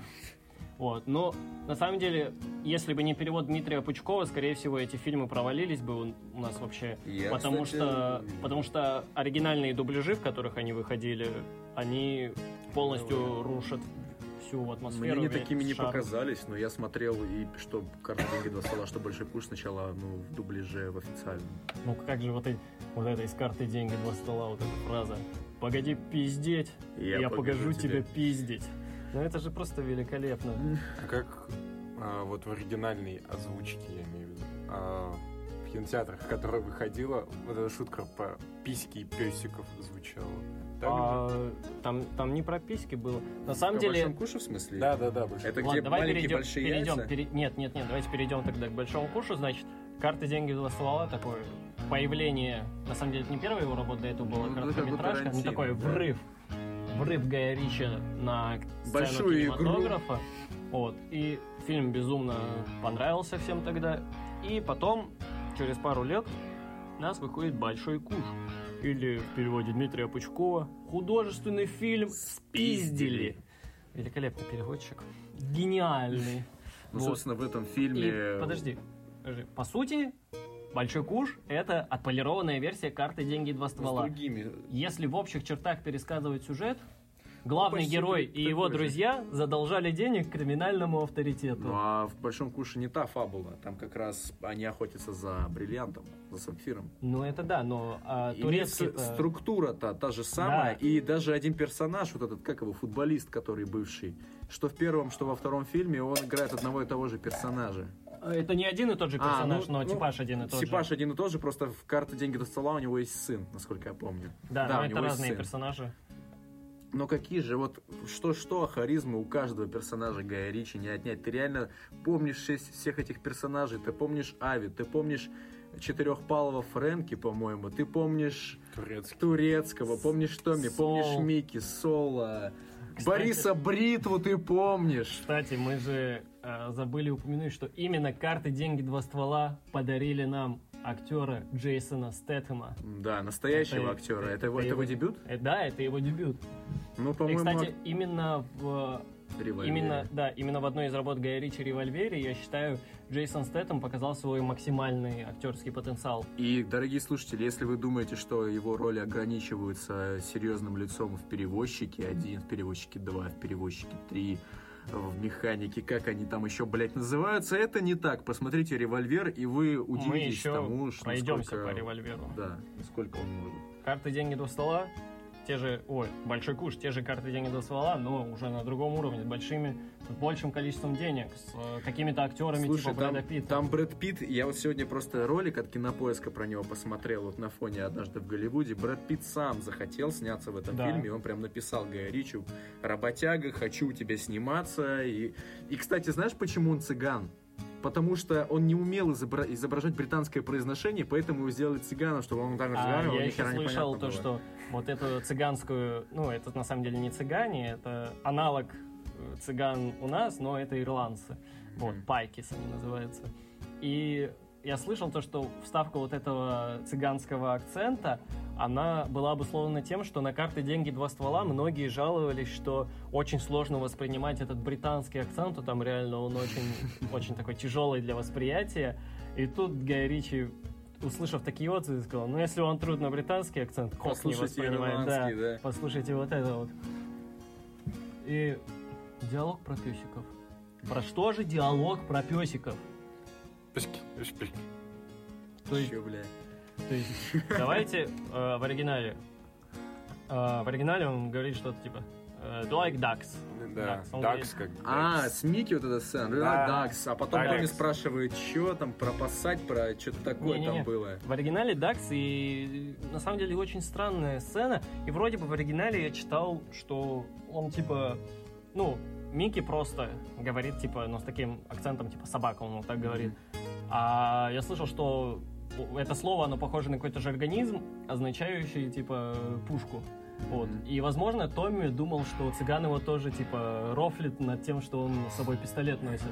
Вот, но на самом деле, если бы не перевод Дмитрия Пучкова, скорее всего, эти фильмы провалились бы у нас вообще. Я, потому, кстати, что, потому что оригинальные дубляжи, в которых они выходили, они полностью рушат всю атмосферу. Мне они весь такими не показались, но я смотрел и что карты деньги два ствола, что большой куш сначала, ну, в дубляже, в официальном. Ну как же вот, и, вот это из карты деньги два стола, вот эта фраза. Погоди пиздеть, я, покажу тебе пиздить. Ну это же просто великолепно. А как а, вот в оригинальной озвучке, я имею в виду, а, в кинотеатрах, которая выходила, вот эта шутка про письки и песиков звучала. Же? А, там, там не про письки было. На самом деле... большом куше, в смысле? Да, да, да. больше. Это Ладно, где давай маленькие перейдем, большие перейдем, яйца? пере- Нет, нет, нет, давайте перейдем тогда к большому кушу. Значит, карты, деньги, два ствола, такое появление. На самом деле, это не первая его работа, до этого была Ну, короткометражка. Ну, такой да. врыв. Врыв Гая Ричи на сцену Большую игру. кинематографа. Вот. И фильм безумно понравился всем тогда. И потом, через пару лет, у нас выходит «Большой куш». Или в переводе Дмитрия Пучкова «Художественный фильм «Спиздили». Великолепный переводчик. Гениальный. Ну, Вот. собственно, в этом И, фильме... подожди, подожди. По сути, Большой куш — это отполированная версия карты «Деньги. Два с ствола». другими. Если в общих чертах пересказывать сюжет, главный почти герой и его же. друзья задолжали денег криминальному авторитету. Ну а в Большом Куше не та фабула. Там как раз они охотятся за бриллиантом, за сапфиром. Ну это да, но а, И турецкий структура-то та же самая. Да. И даже один персонаж, вот этот, как его, футболист, который бывший, что в первом, что во втором фильме, он играет одного и того же персонажа. Это не один и тот же А, персонаж, ну, но ну, типаж один и тот Типаж же. один и тот же, просто в карты деньги до стола у него есть сын, насколько я помню. Да, Да, но у это него есть разные сын. персонажи. Но какие же, вот что-что, а харизмы у каждого персонажа Гая Ричи не отнять. Ты реально помнишь шесть- всех этих персонажей, ты помнишь Ави, ты помнишь четырехпалого Фрэнки, по-моему, ты помнишь Турецкий. Турецкого, помнишь Томми, Сол. помнишь Микки, Соло, Кстати- Бориса Бритву ты помнишь. Кстати, мы же э, забыли упомянуть, что именно карты «Деньги. Два ствола» подарили нам актера Джейсона Стэтхэма. Да, настоящего Это- актера. Это, это его, это его дебют? Э, да, это его дебют. Ну, И, по-моему, кстати, именно в «Револьвере». Именно, да, именно в одной из работ Гая Ричи «Револьвере», я считаю, Джейсон Стэттем показал свой максимальный актерский потенциал. И, дорогие слушатели, если вы думаете, что его роли ограничиваются серьезным лицом в «Перевозчике 1», в «Перевозчике 2», в «Перевозчике 3», в «Механике», как они там еще, блядь, называются, это не так. Посмотрите «Револьвер», и вы Мы удивитесь еще тому, что пройдемся насколько- по «Револьверу». Да, сколько он может. Карты, деньги, два стола, те же, ой, большой куш, те же карты, деньги, два ствола, но уже на другом уровне, с большими, с большим количеством денег, с э, какими-то актерами Слушай, типа Брэда там, Питта. там Брэд Питт, я вот сегодня просто ролик от Кинопоиска про него посмотрел вот на фоне «Однажды в Голливуде». Брэд Питт сам захотел сняться в этом Да. фильме, он прям написал Гая Ричи, «Работяга, хочу у тебя сниматься». И, и, кстати, знаешь, почему он цыган? Потому что он не умел изобра- изображать британское произношение, поэтому его сделали цыганом, чтобы он так А, разговаривал, я ни еще слышал то, было. что вот эту цыганскую, ну, это на самом деле не цыгане, это аналог э, цыган у нас, но это ирландцы. Вот, Мгм. пайкис они называются. И я слышал то, что вставка вот этого цыганского акцента, она была обусловлена тем, что на карты деньги два ствола многие жаловались, что очень сложно воспринимать этот британский акцент, то там реально он очень, очень такой тяжелый для восприятия. И тут Гай Ричи услышав такие отзывы, сказал, ну если вам трудно британский акцент, не Послушайте воспринимает, да, да. послушайте вот это вот. И диалог про песиков. Про что же диалог про песиков? Пешки. То есть, Чё, бля? то есть давайте э, в оригинале. Э, в оригинале он говорит что-то типа э, Do like ducks? Да, он Дакс как А, с Микки вот эта сцена, Да. да, Дакс. А потом Дакс. Томми спрашивает, что там, про посадь, про что-то такое Не-не-не. там было. В оригинале Дакс, и на самом деле очень странная сцена. И вроде бы в оригинале я читал, что он типа, ну, Микки просто говорит, типа, ну, с таким акцентом, типа, собака, он вот так говорит. А я слышал, что это слово, оно похоже на какой-то жаргонизм, означающий, типа, пушку. Вот. И, возможно, Томми думал, что цыган его тоже, типа, рофлит над тем, что он с собой пистолет носит.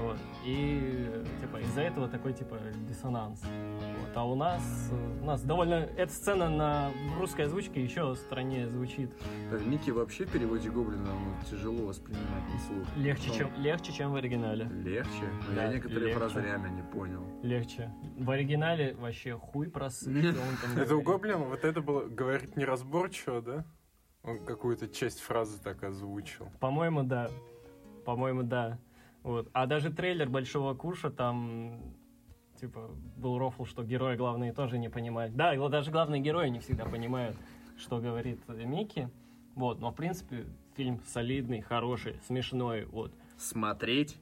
Вот. И типа из-за этого такой типа диссонанс. Вот. А у нас у нас довольно эта сцена на русской озвучке еще страннее звучит. Да, Микки вообще в переводе Гоблина ну, тяжело воспринимать на слух. Легче, Ну, чем легче, чем в оригинале. Легче? Но Да, я некоторые легче. фразы реально не понял. Легче. В оригинале вообще хуй там Это у. Гоблина вот это было, говорит неразборчиво, да? Он какую-то часть фразы так озвучил. По-моему, да. По-моему, да. Вот. А даже трейлер Большого Куша там типа был рофл, что герои главные тоже не понимают. Да, и даже главные герои не всегда понимают, что говорит Микки. Вот, но в принципе фильм солидный, хороший, смешной. Вот. Смотреть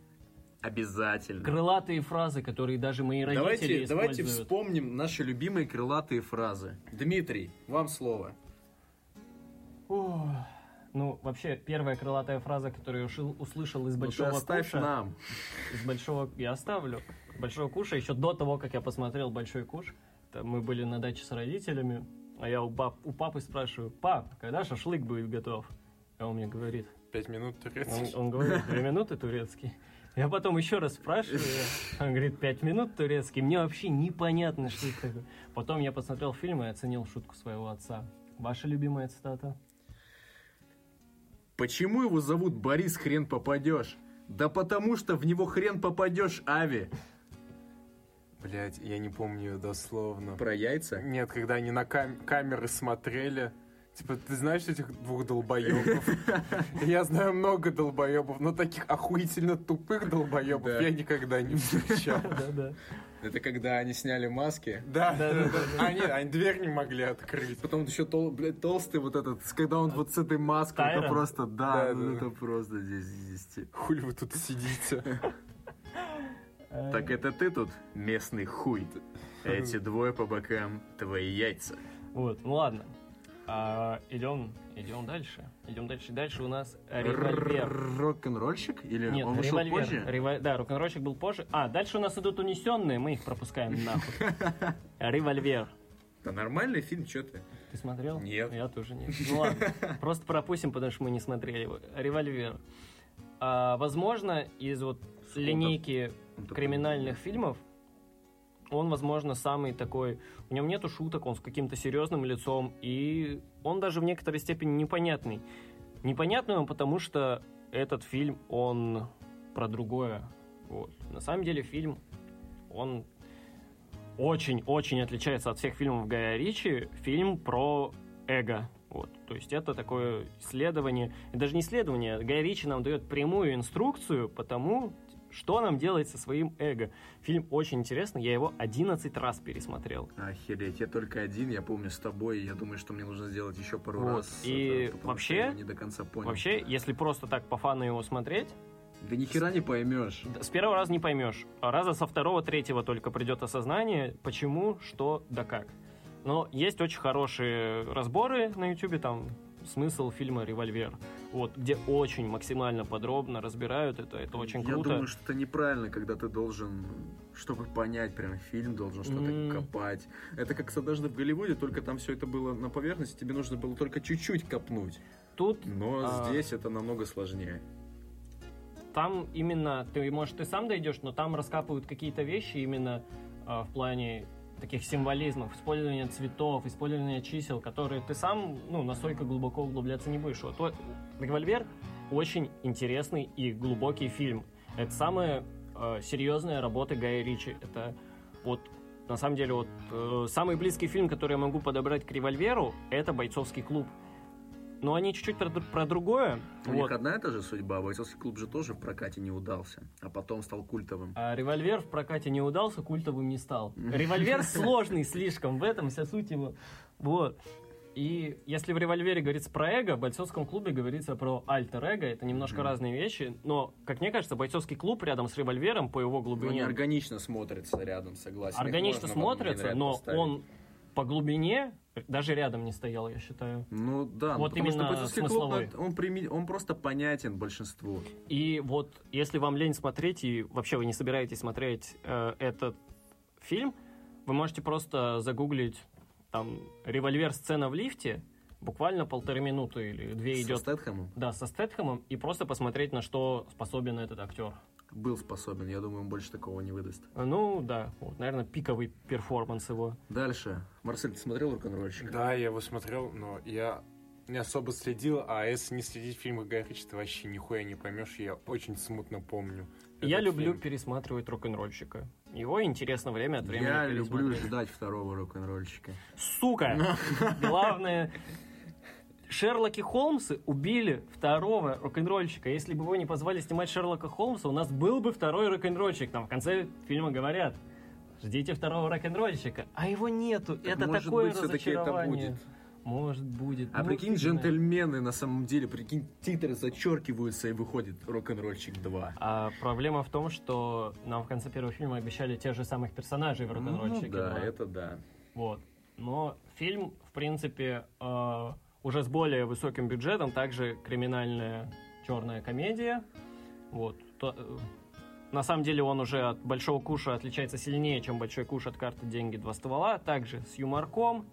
обязательно. Крылатые фразы, которые даже мои родители Давайте, давайте используют. вспомним наши любимые крылатые фразы. Дмитрий, вам слово. Ох. Ну, вообще, первая крылатая фраза, которую я ушил- услышал из Ну ты Большого оставь Куша... нам. из большого я оставлю большого куша еще до того, как я посмотрел большой куш. Это мы были на даче с родителями, а я у, пап, у папы спрашиваю, пап, когда шашлык будет готов? А он мне говорит, Пять минут он, турецкий. он говорит, две минуты турецкий. Я потом еще раз спрашиваю, он говорит, пять минут турецкий. Мне вообще непонятно, что это такое. Потом я посмотрел фильм и оценил шутку своего отца. Ваша любимая цитата? Почему его зовут Борис Хрен попадешь? Да потому что в него хрен попадешь, Ави. Блять, я не помню ее дословно. Про яйца? Нет, когда они на кам- камеры смотрели, Типа, ты знаешь этих двух долбоебов? Я знаю много долбоебов, но таких охуительно тупых долбоебов я никогда не встречал. Это когда они сняли маски. Да, Да, да, да, да. Они, они дверь не могли открыть. Потом еще тол, блядь, толстый вот этот, когда он вот с этой маской, Тайрон? это просто, да, Да, ну да, это просто здесь, здесь. Хули вы тут сидите? Э, Так это ты тут местный хуй. Эти двое по бокам твои яйца. Вот, ну ладно. А, идем, идем дальше. Идем дальше. Дальше у нас револьвер. Рок-н-ролльщик? Или Нет, он вышел револьвер. позже? Рево- Да, рок-н-ролльщик был позже. А, дальше у нас идут унесенные, мы их пропускаем нахуй. Револьвер. Да нормальный фильм, что ты? Ты смотрел? Нет. Я тоже нет. Ну ладно, просто пропустим, потому что мы не смотрели его. Револьвер. А, возможно, из вот линейки такой, криминальных фильмов он, возможно, самый такой... У него нету шуток, он с каким-то серьезным лицом, и он даже в некоторой степени непонятный. Непонятный он, потому что этот фильм, он про другое. Вот. На самом деле фильм, он очень-очень отличается от всех фильмов Гая Ричи. Фильм про эго. Вот. То есть это такое исследование, даже не исследование, Гай Ричи нам дает прямую инструкцию по тому, что нам делать со своим эго. Фильм очень интересный, я его 11 раз пересмотрел. Охереть, я только один, я помню с тобой, я думаю, что мне нужно сделать еще пару Вот, раз. и это, вообще- не до конца понял. Вообще, если просто так по фану его смотреть, Да ни хера не поймешь. с первого раза не поймешь. Раза со второго, третьего только придет осознание, почему, что, да как. Но есть очень хорошие разборы на YouTube, там смысл фильма «Револьвер», вот, где очень максимально подробно разбирают это, это очень Я круто. думаю, что это неправильно, когда ты должен, чтобы понять прям фильм, должен что-то М. копать. Это как с однажды в Голливуде, только там все это было на поверхности, тебе нужно было только чуть-чуть копнуть. Тут Но А. здесь это намного сложнее. там именно, ты, может, ты сам дойдешь, но там раскапывают какие-то вещи именно а, в плане таких символизмов, использования цветов, использования чисел, которые ты сам, ну, настолько глубоко углубляться не будешь. Вот «Револьвер» очень интересный и глубокий фильм. Это самая э, серьезная работа Гая Ричи. Это вот, на самом деле, вот э, самый близкий фильм, который я могу подобрать к «Револьверу», это «Бойцовский клуб». Но они чуть-чуть про, про другое. У Вот. них одна и та же судьба. Бойцовский клуб же тоже в прокате не удался, а потом стал культовым. А револьвер в прокате не удался, культовым не стал. Револьвер сложный слишком, в этом вся суть его. Вот. И если в револьвере говорится про эго, в бойцовском клубе говорится про альтер-эго. Это немножко Мгм. разные вещи. Но, как мне кажется, бойцовский клуб рядом с револьвером по его Они глубине органично смотрятся рядом, согласен. Органично смотрится, но поставить. он по глубине даже рядом не стоял, я считаю. Ну да, Вот потому что именно бойцовский клуб, смысловой. он, прими- он просто понятен большинству. И вот если вам лень смотреть, и вообще вы не собираетесь смотреть э, этот фильм, вы можете просто загуглить там револьвер сцена в лифте, буквально полторы минуты или две Со идет. Стэтхэмом Да, со Стэтхэмом, и просто посмотреть, на что способен этот актер. Был способен, я думаю, он больше такого не выдаст. Ну, да, вот, наверное, пиковый перформанс его. Дальше. Марсель, ты смотрел рок-н-ролльщика? Да, я его смотрел, но я не особо следил, а если не следить фильмы Гая Ричи, ты вообще нихуя не поймешь, я очень смутно помню. я люблю фильм. пересматривать рок-н-ролльщика. Его интересно время от времени Я люблю ждать второго рок-н-ролльщика. Сука! Главное, Шерлоки Холмсы убили второго рок-н-ролльщика. Если бы его не позвали снимать Шерлока Холмса, у нас был бы второй рок-н-ролльщик. Там в конце фильма говорят, ждите второго рок-н-ролльщика. А его нету. это может такое быть, все-таки это разочарование. будет. Может, будет. А Ну, прикинь, джентльмены на самом деле, прикинь, титры зачеркиваются и выходит рок-н-ролльщик 2. А проблема в том, что нам в конце первого фильма обещали тех же самых персонажей в рок-н-ролльщике. Ну да, 2. это да. Вот. Но фильм, в принципе, э, уже с более высоким бюджетом, также криминальная черная комедия. Вот. То- э, на самом деле он уже от Большого Куша отличается сильнее, чем Большой Куш от карты «Деньги. Два ствола». Также с юморком,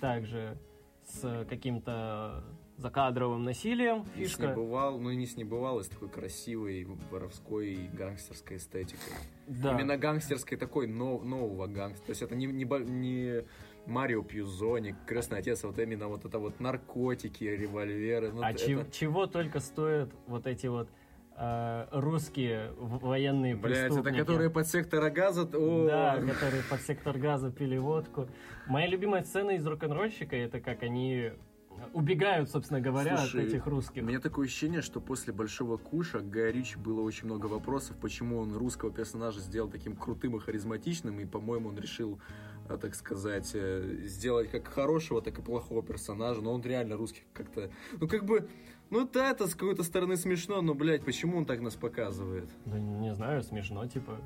также с каким-то закадровым насилием. Не Фишка. бывал, ну не с небывалой, с такой красивой воровской и гангстерской эстетикой. Да. Именно гангстерской такой нов- нового гангстера. То есть это не, не, не Марио Пьюзоник, Крестный Отец, вот именно вот это вот наркотики, револьверы. ну, А это- чего, чего только стоят вот эти вот э, русские военные Блядь, это преступники. которые под сектора газа, о, Да, которые под сектор газа пили водку. Моя любимая сцена из рок-н-ролльщика это как они убегают, собственно говоря, Слушай, от этих У русских. меня такое ощущение, что после Большого Куша Ричи было очень много вопросов, почему он русского персонажа сделал таким крутым и харизматичным, и, по-моему, он решил, так сказать, э, сделать как хорошего, так и плохого персонажа, но он реально русский как-то... Ну, как бы... Ну, да, это с какой-то стороны смешно, но, блядь, почему он так нас показывает? Да не знаю, смешно, типа.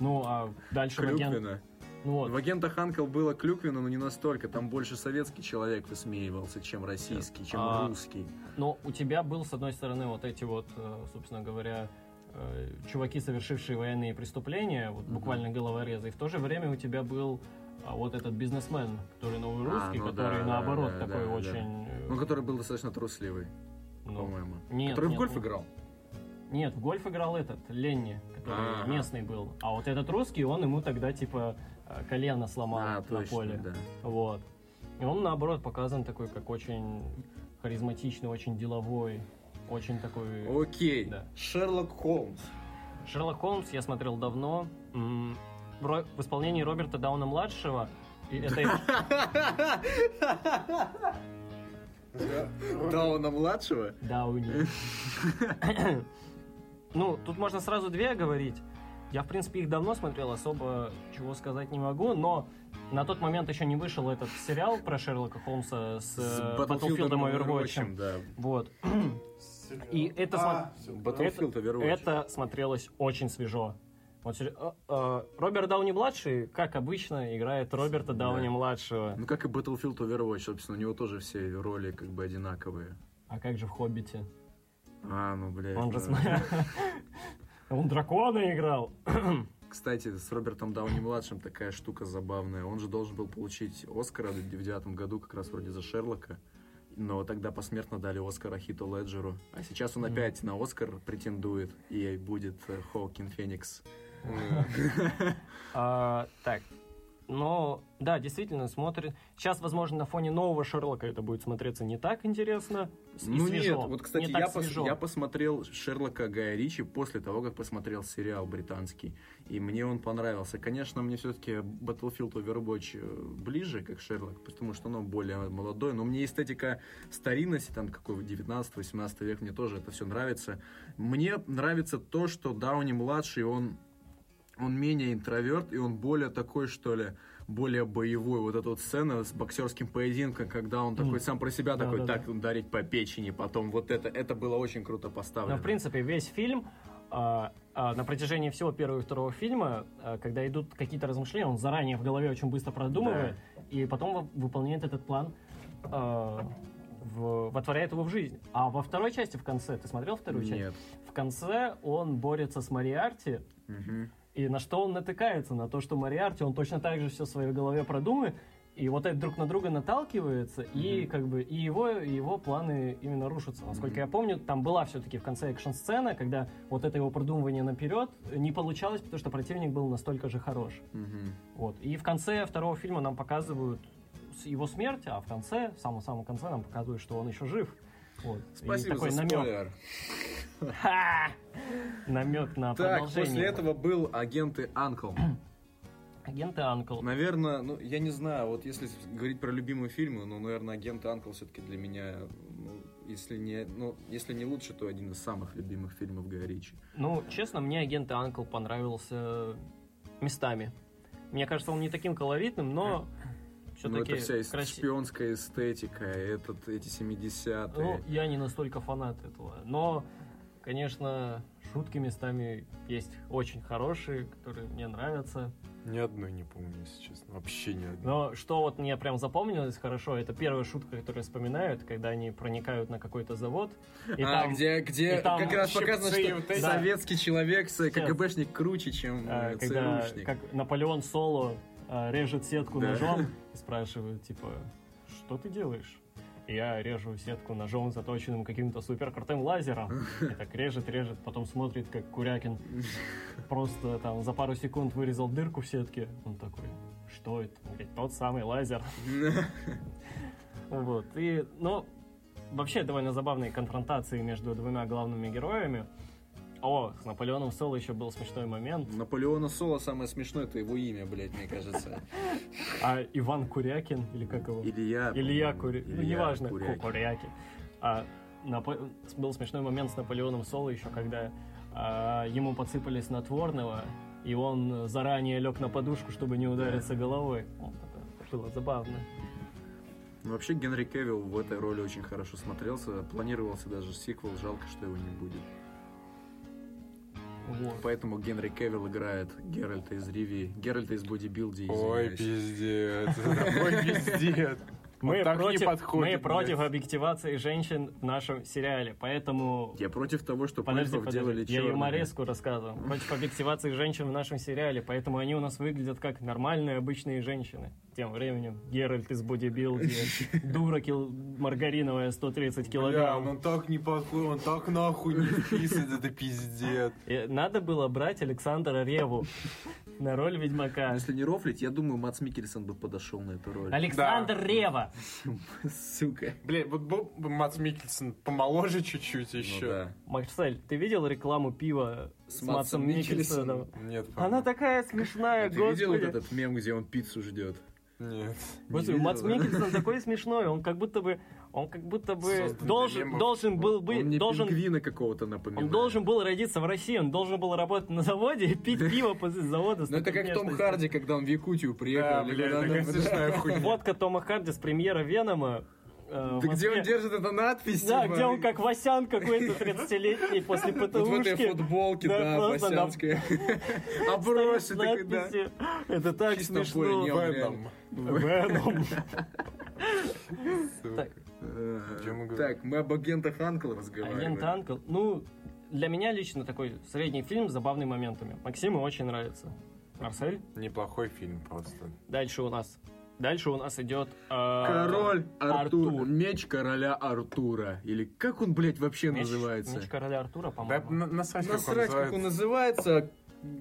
Ну, а дальше в агент... Клюквина. Ну вот. В агентах Анкл было Клюквина, но не настолько. Там больше советский человек высмеивался, чем российский, чем А, русский. Но у тебя был, с одной стороны, вот эти вот, э, собственно говоря, э, чуваки, совершившие военные преступления, вот Мгм. буквально головорезы, и в то же время у тебя был а, вот этот бизнесмен, который новый А, русский, ну который да, наоборот да, такой да, да. очень... э, Ну, который был достаточно трусливый, ну, по-моему. нет, который нет, в гольф ну, играл. Нет, в гольф играл этот, Ленни, который Ага. местный был. А вот этот русский, он ему тогда типа э, колено сломал А, на точно, поле. да. Вот. И он, наоборот, показан такой, как очень харизматичный, очень деловой, очень такой... Окей. Да. Шерлок Холмс. Шерлок Холмс я смотрел давно. В исполнении Роберта Дауна-младшего. И это Дауна младшего? Дауни. Ну, тут можно сразу две говорить. Я, в принципе, их давно смотрел, особо чего сказать не могу, но на тот момент еще не вышел этот сериал про Шерлока Холмса с, э, Battlefield и Overwatch. да. Вот. И это А, Battlefield Overwatch. Это смотрелось очень свежо. Вот, э, э, Роберт Дауни младший, как обычно, играет Роберта Да. Дауни младшего. Ну, как и Battlefield Overwatch, собственно, у него тоже все роли как бы одинаковые. А как же в Хоббите? А, ну, блядь. Он же да. см- Он дракона играл. Кстати, с Робертом Дауни-младшим такая штука забавная. Он же должен был получить Оскара в девятом году как раз вроде за Шерлока. Но тогда посмертно дали Оскара Хиту Леджеру. А сейчас он Мгм. опять на Оскар претендует. И будет э, Хоукин Феникс. А, так, но да, действительно смотрит. Сейчас, возможно, на фоне нового Шерлока это будет смотреться не так интересно. и Ну свежо. нет, вот, кстати, Не я, пос- свежо. я посмотрел Шерлока Гая Ричи после того, как посмотрел сериал британский. И мне он понравился. Конечно, мне все-таки Battlefield Overwatch э, ближе, как Шерлок, потому что он более молодой. Но мне эстетика старинности, там какой 19-18 век, мне тоже это все нравится. Мне нравится то, что Дауни-младший, он он менее интроверт, и он более такой, что ли, более боевой. Вот эта вот сцена с боксерским поединком, когда он такой Мгм. сам про себя Да, такой, да, да. так, ударить по печени, потом вот это, это было очень круто поставлено. Но, в принципе, весь фильм а, а, на протяжении всего первого и второго фильма, а, когда идут какие-то размышления, он заранее в голове очень быстро продумывает, и потом вы- выполняет этот план, а, в- вотворяет его в жизнь. А во второй части, в конце, ты смотрел вторую часть? Нет. В конце он борется с Мариарти, Мгм. И на что он натыкается? На то, что Мариарти, он точно так же все в своей голове продумает, и вот это друг на друга наталкивается, и Мгм. как бы и его, и его планы именно рушатся. Насколько Мгм. я помню, там была все-таки в конце экшн-сцена, когда вот это его продумывание наперед не получалось, потому что противник был настолько же хорош. Мгм. Вот. И в конце второго фильма нам показывают его смерть, а в конце, в самом-самом конце нам показывают, что он еще жив. Вот. Спасибо такой за намек. спойлер. Намек на Так, продолжение. после этого был агенты Анкл. Агенты Анкл. Наверное, ну, я не знаю, вот если говорить про любимые фильмы, ну, наверное, агенты Анкл все-таки для меня, ну, если не, ну, если не лучше, то один из самых любимых фильмов Гая Ричи. Ну, честно, мне агент Анкл понравился местами. Мне кажется, он не таким колоритным, но Ну, это вся красив- шпионская эстетика, этот, эти 70-е. Ну, я не настолько фанат этого. Но, конечно, шутки местами есть очень хорошие, которые мне нравятся. Ни одной не помню, если честно. Вообще ни одной. Но что вот мне прям запомнилось хорошо, это первая шутка, которую вспоминают, когда они проникают на какой-то завод. И а, там, где, где и там как раз показано, что вот эти- советский человек, с- КГБшник круче, чем а, э, когда ЦРУшник. как Наполеон Соло режет сетку Да. ножом и спрашивают, типа, что ты делаешь? Я режу сетку ножом, заточенным каким-то супер крутым лазером. И так режет, режет, потом смотрит, как Курякин просто там за пару секунд вырезал дырку в сетке. Он такой, что это? Он говорит, тот самый лазер. Вот. И, ну, вообще довольно забавные конфронтации между двумя главными героями. О, с Наполеоном Соло еще был смешной момент. Наполеона Соло самое смешное, это его имя, блядь, мне кажется. А Иван Курякин, или как его? Илья. Илья Курякин. Ну, неважно, Курякин. Ку- Курякин. А, Был смешной момент с Наполеоном Соло еще, когда а, ему подсыпали снотворного, и он заранее лег на подушку, чтобы не удариться головой. Это было забавно. Ну, Вообще Генри Кевилл в этой роли очень хорошо смотрелся. Планировался даже сиквел, жалко, что его не будет. Вот. Поэтому Генри Кевилл играет Геральта из Ривии. Геральта из бодибилди, Ой, пиздец. Ой, пиздец. Мы, Вот так не против, подходит, мы против объективации женщин в нашем сериале, поэтому... Я против того, что Подожди, подожди, делали я черными. юмореску рассказываю. Против объективации женщин в нашем сериале, поэтому они у нас выглядят как нормальные обычные женщины. Тем временем Геральт из бодибилди, дура кил... маргариновая 130 Бля, килограмм. он так не подходит, он так нахуй не вписывает, это пиздец. И надо было брать Александра Реву на роль Ведьмака. Если не рофлить, я думаю, Мац Микельсон бы подошел на эту роль. Александр Рева! Сука. Бля, вот был бы Мац Микельсон помоложе чуть-чуть Ну еще. да. Марсель, ты видел рекламу пива с, С Матсом Микельсоном? Микельсоном. Нет, Она такая смешная, А ты видел вот этот мем, где он пиццу ждет? Нет. Господи, видел, Мац? Микельсон такой смешной, он как будто бы, он как будто бы Создан должен, мемов. должен был Он быть, мне должен, пингвина какого-то напоминает. он должен был родиться в России, он должен был работать на заводе и пить пиво после завода. Ну это как Том. Харди, когда он в Якутию приехал. Да, или бля, куда такая он- смешная хуйня. Фотка Тома Харди с премьера Венома. э, Да где он держит эту надпись? Да, типа, где он как Васян какой-то 30-летний после Вот в этой ПТУшки. футболке, Да, да, с такой, да. Это так Чисто смешно. не Веном. Так. Мы говорим? Так, мы об агентах Анкл разговариваем. Агент Анкл. Ну, для меня лично такой средний фильм с забавными моментами. Максиму очень нравится. Марсель? Неплохой фильм просто. Дальше у нас. Дальше у нас идет... э, Король Артур. Артур. Меч короля Артура. Или как он, блядь, вообще Меч- называется? Меч короля Артура, Да по-моему. на- насрать, как он Насрать, как он называется.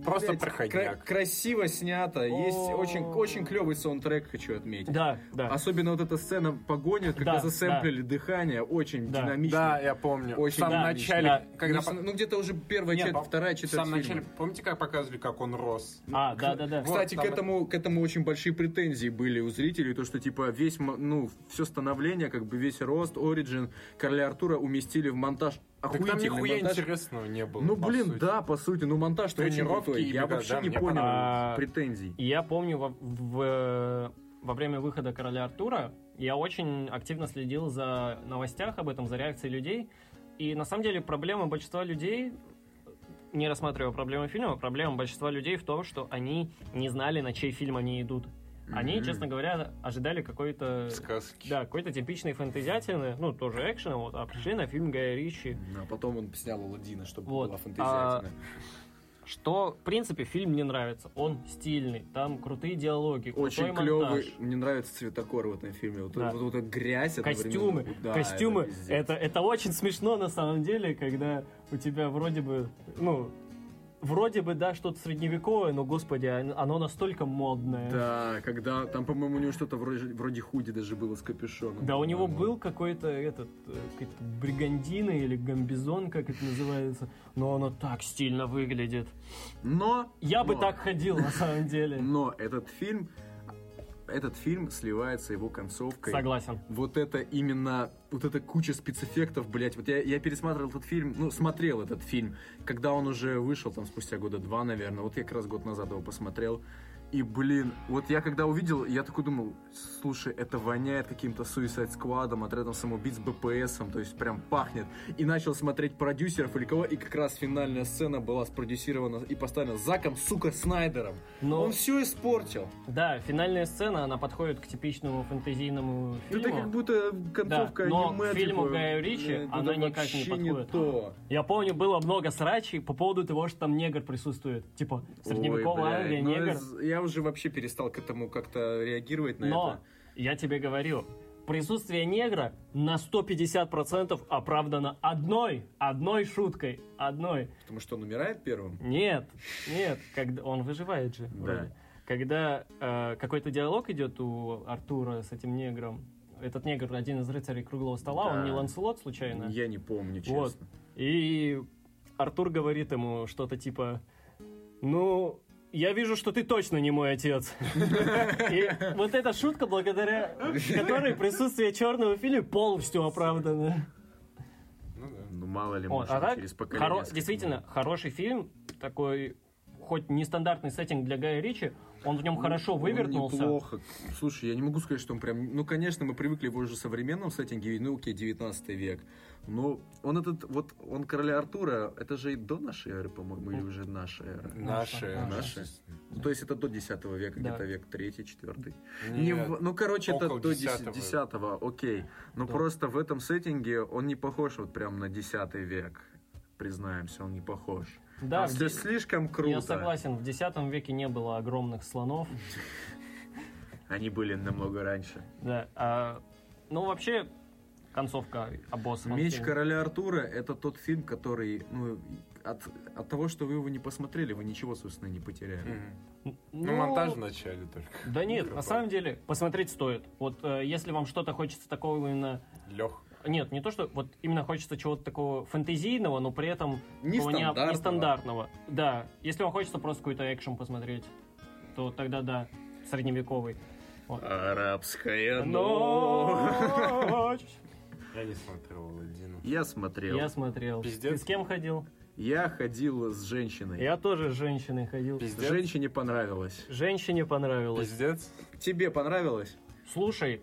Просто Блядь, проходняк. кра- красиво снято. Есть очень, очень клевый саундтрек, хочу отметить. Да, да. Особенно вот эта сцена погони, когда Да, засэмплили дыхание, очень Да. динамично. Да, я помню. Очень в самом да, начале, да. когда... Ну, ну, где-то уже первая Нет, четверть, вторая В четверть самом фильма. начале, помните, как показывали, как он рос? А, да, да, да. Вот, Кстати, там- к этому, к этому очень большие претензии были у зрителей, то, что, типа, весь, ну, все становление, как бы весь рост, Origin короля Артура уместили в монтаж. Так там Охуительный нихуя монтаж. интересного не было. Ну, блин, сути. да, по сути, ну, монтаж-то очень Тренировки крутой. Я вообще да, не понял понравилось. претензий. Я помню во, в- во время выхода Короля Артура я очень активно следил за новостях об этом, за реакцией людей. И на самом деле проблема большинства людей, не рассматривая проблемы фильма, проблема большинства людей в том, что они не знали, на чей фильм они идут. Они, Мгм. честно говоря, ожидали какой-то... Сказки. Да, какой-то типичной фэнтезиатины, ну, тоже экшена, вот, а пришли на фильм Гая Ричи. А потом он снял Аладдина, чтобы Вот. была фантазиатина. Что, в принципе, фильм мне нравится. Он стильный, там крутые диалоги, Очень крутой клевый. монтаж. Мне нравится цветокор в этом фильме. Вот, Да. вот, вот эта грязь. Костюмы, одновременно. Да, костюмы, это это, это очень смешно на самом деле, когда у тебя вроде бы, ну, вроде бы, да, что-то средневековое, но, господи, оно настолько модное. Да, когда там, по-моему, у него что-то вроде, вроде худи даже было с капюшоном. Да, у него был какой-то этот, э, какая-то бригандина или гамбизон, как это называется, но оно так стильно выглядит. Но... Я бы но- так ходил, на самом деле. Но этот фильм... Этот фильм сливается его концовкой. Согласен. Вот это именно, вот эта куча спецэффектов, блять. Вот я, я пересматривал этот фильм, ну, смотрел этот фильм, когда он уже вышел, там, спустя года два, наверное. Вот я как раз год назад его посмотрел. И, блин, вот я когда увидел, я такой думал, слушай, это воняет каким-то Suicide Squad, отрядом самоубийц БПСом, то есть прям пахнет. И начал смотреть продюсеров или кого, и как раз финальная сцена была спродюсирована и поставлена Заком, сука, Снайдером. Но- Он все испортил. Да, финальная сцена, она подходит к типичному фэнтезийному фильму. Это как будто концовка Да, но аниме, к фильму типа, Гая Ричи э, она никак не подходит. то. Я помню, было много срачей по поводу того, что там негр присутствует. Типа, средневековая Англия, ну, негр. из- Уже вообще перестал к этому как-то реагировать на Но, это. я тебе говорю, присутствие негра на 150% оправдано одной, одной шуткой, одной. Потому что он умирает первым. Нет, нет, когда он выживает же. Да. вроде. Когда э, какой-то диалог идет у Артура с этим негром, этот негр один из рыцарей круглого стола, Да. он не Ланселот случайно. Я не помню, честно. Вот. И Артур говорит ему что-то типа, ну, я вижу, что ты точно не мой отец. И вот эта шутка, благодаря которой присутствие черного в фильме полностью оправдано. Ну да. Ну, мало ли, может, а так, через поколение. хоро- действительно, хороший фильм, такой, хоть нестандартный сеттинг для Гая Ричи, он в нем хорошо Он вывернулся. неплохо. Слушай, я не могу сказать, что он прям... Ну, конечно, мы привыкли его уже в современном сеттинге, ну, окей, 19 век. Но он этот, вот, он короля Артура, это же и до нашей эры, по-моему, или уже наша эра. Наши. Наши? Ну, то есть это до 10 века, Да. где-то век 3 4 Нет. ну, короче, это до 10-го. 10 окей. Но Да. просто в этом сеттинге он не похож вот прям на 10 век. Признаемся, он не похож. Да, де- слишком круто. я согласен, в X веке не было огромных слонов. Они были намного раньше. Да, а, ну вообще концовка обоссана. Меч короля Артура это тот фильм, который, ну, от, от того, что вы его не посмотрели, вы ничего, собственно, не потеряли. Мгм. Ну, монтаж в начале только. Да нет, на Микрофон. самом деле посмотреть стоит. Вот э, если вам что-то хочется такого именно, Лег. Нет, не то что, вот именно хочется чего-то такого фэнтезийного, но при этом не- Нестандартного. нестандартного. Да, если вам хочется просто какой-то экшен посмотреть, то тогда да, средневековый. Арабская ночь. Я не смотрел Аладдина. Я смотрел. Я смотрел. Пиздец. Ты с кем ходил? Я ходил с женщиной. Я тоже с женщиной ходил. Пиздец. Женщине понравилось. Женщине понравилось. Пиздец. Тебе понравилось? Слушай,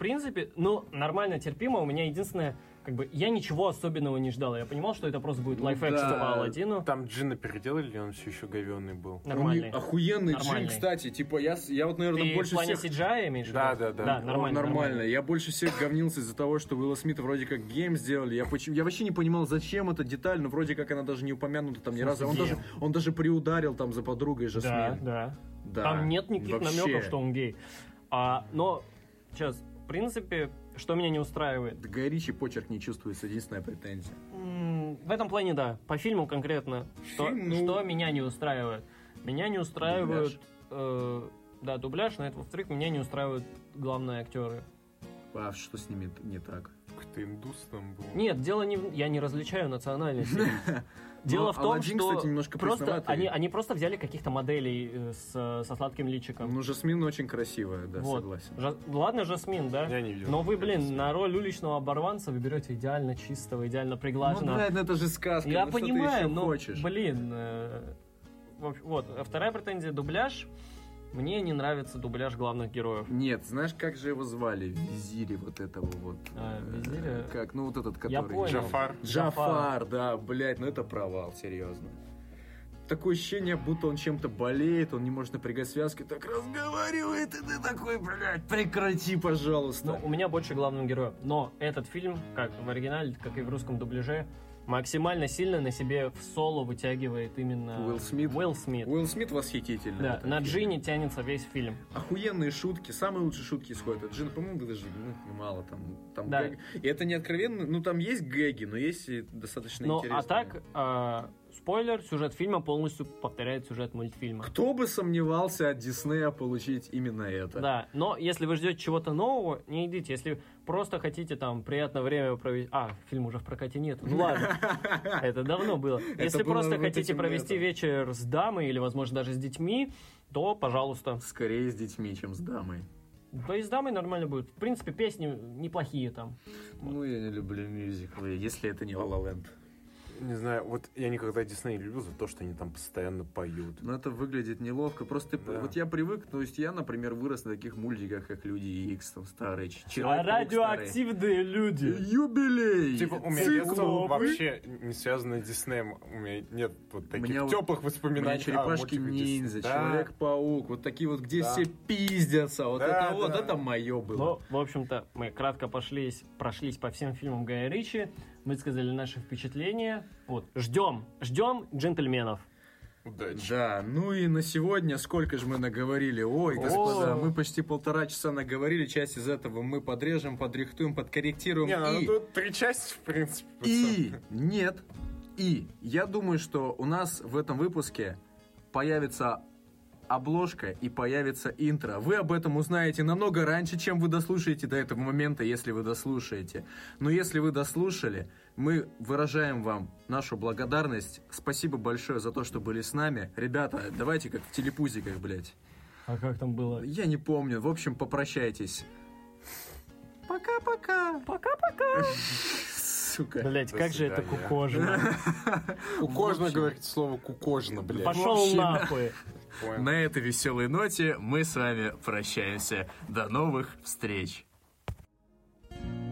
принципе, ну, нормально, терпимо. У меня единственное, как бы, я ничего особенного не ждал. Я понимал, что это просто будет Ну live-action да. по Аладдину. Там Джина переделали, или он все еще говенный был? Нормальный. Не- охуенный Нормальный. джин, кстати. Типа, я, я вот, наверное, Ты в больше плане всех... CGI имеешь? в Да, да, да. Да, нормально. нормально. Я больше всех говнился из-за того, что Уилла Смита вроде как геем сделали. Я, почему... я вообще не понимал, зачем эта деталь, но вроде как она даже не упомянута там ни В разу. Он даже, он даже приударил там за подругой Да, Жасмин. да. Да. Там нет никаких Вообще. намеков, что он гей. А, но, сейчас, в принципе, что меня не устраивает? Да Гай Ричи почерк не чувствуется, единственная претензия. В этом плане, да. По фильму конкретно. Что, Фильм, ну- что меня не устраивает? Меня не устраивают... э, да, дубляж, но это, во-вторых, меня не устраивают главные актеры. А что с ними не так? Какой-то индус там был. Нет, дело не. Я не различаю национальности. Дело Ну, в том, Аладдин, что кстати, немножко просто они, они просто взяли каких-то моделей э, с, со сладким личиком. Ну, Жасмин очень красивая, да, Вот. согласен. Жа- Ладно, Жасмин, да? Я не видел. Но вы, блин, на роль уличного оборванца вы берете идеально чистого, идеально Ну, приглаженного. блядь, ну это же сказка. Я ну, что ты понимаю, еще но, хочешь? блин, э, в общем, вот, а вторая претензия дубляж. Мне не нравится дубляж главных героев. Нет, знаешь, как же его звали? Визири вот этого вот. А, э, Визиря? Как, ну вот этот, который... Я понял. Джафар. Джафар, да, блядь, ну это провал, серьезно. Такое ощущение, будто он чем-то болеет, он не может напрягать связки, так разговаривает, и ты такой, блядь, прекрати, пожалуйста. Ну, у меня больше главных героев. Но этот фильм, как в оригинале, как и в русском дубляже, максимально сильно на себе в соло вытягивает именно Уилл Смит. Уилл Смит. Уилл Смит восхитительный. Да, на. Джине тянется весь фильм. Охуенные шутки, самые лучшие шутки исходят от Джина, по-моему, даже ну, мало там. там Да. гэг. И это не откровенно, ну там есть гэги, но есть и достаточно Ну, интересные. а так, а, спойлер, сюжет фильма полностью повторяет сюжет мультфильма. Кто бы сомневался от Диснея получить именно это? Да, но если вы ждете чего-то нового, не идите. Если просто хотите там приятное время провести... А, фильм уже в прокате нет. Ну ладно, это давно было. Если просто хотите провести вечер с дамой или, возможно, даже с детьми, то, пожалуйста. Скорее с детьми, чем с дамой. Да и с дамой нормально будет. В принципе, песни неплохие там. Ну, я не люблю мюзиклы, если это не La La Land. Не знаю, вот я никогда Дисней не любил за то, что они там постоянно поют. Но это выглядит неловко. Просто Да. вот я привык, то есть я, например, вырос на таких мультиках, как Люди Икс, там старые, Ч- А радиоактивные люди. старый. Юбилей! Типа, у меня детство вообще не связано с Диснеем. У меня нет вот таких меня вот- теплых У меня воспоминаний. черепашки мультиках ниндзя. Да. Человек-паук, вот такие вот, где Да. все пиздятся. Вот Да, это вот, да. это мое было. Ну, в общем-то, мы кратко пошлись, прошлись по всем фильмам Гая Ричи, высказали наши впечатления. Вот, ждем, ждем джентльменов. Удачи. Да, ну и на сегодня сколько же мы наговорили. Ой, господа, О. мы почти полтора часа наговорили. Часть из этого мы подрежем, подрихтуем, подкорректируем. Не, ну и... тут три части, в принципе. И нет. И я думаю, что у нас в этом выпуске появится обложка и появится интро. Вы об этом узнаете намного раньше, чем вы дослушаете до этого момента, если вы дослушаете. Но если вы дослушали, мы выражаем вам нашу благодарность. Спасибо большое за то, что были с нами. Ребята, давайте как в телепузиках, блядь. А как там было? Я не помню. В общем, попрощайтесь. Пока-пока. Пока-пока. сука. Блять, как же это кукожно. Кукожно говорит слово кукожно, блядь. Пошел нахуй. На этой веселой ноте мы с вами прощаемся. До новых встреч. thank you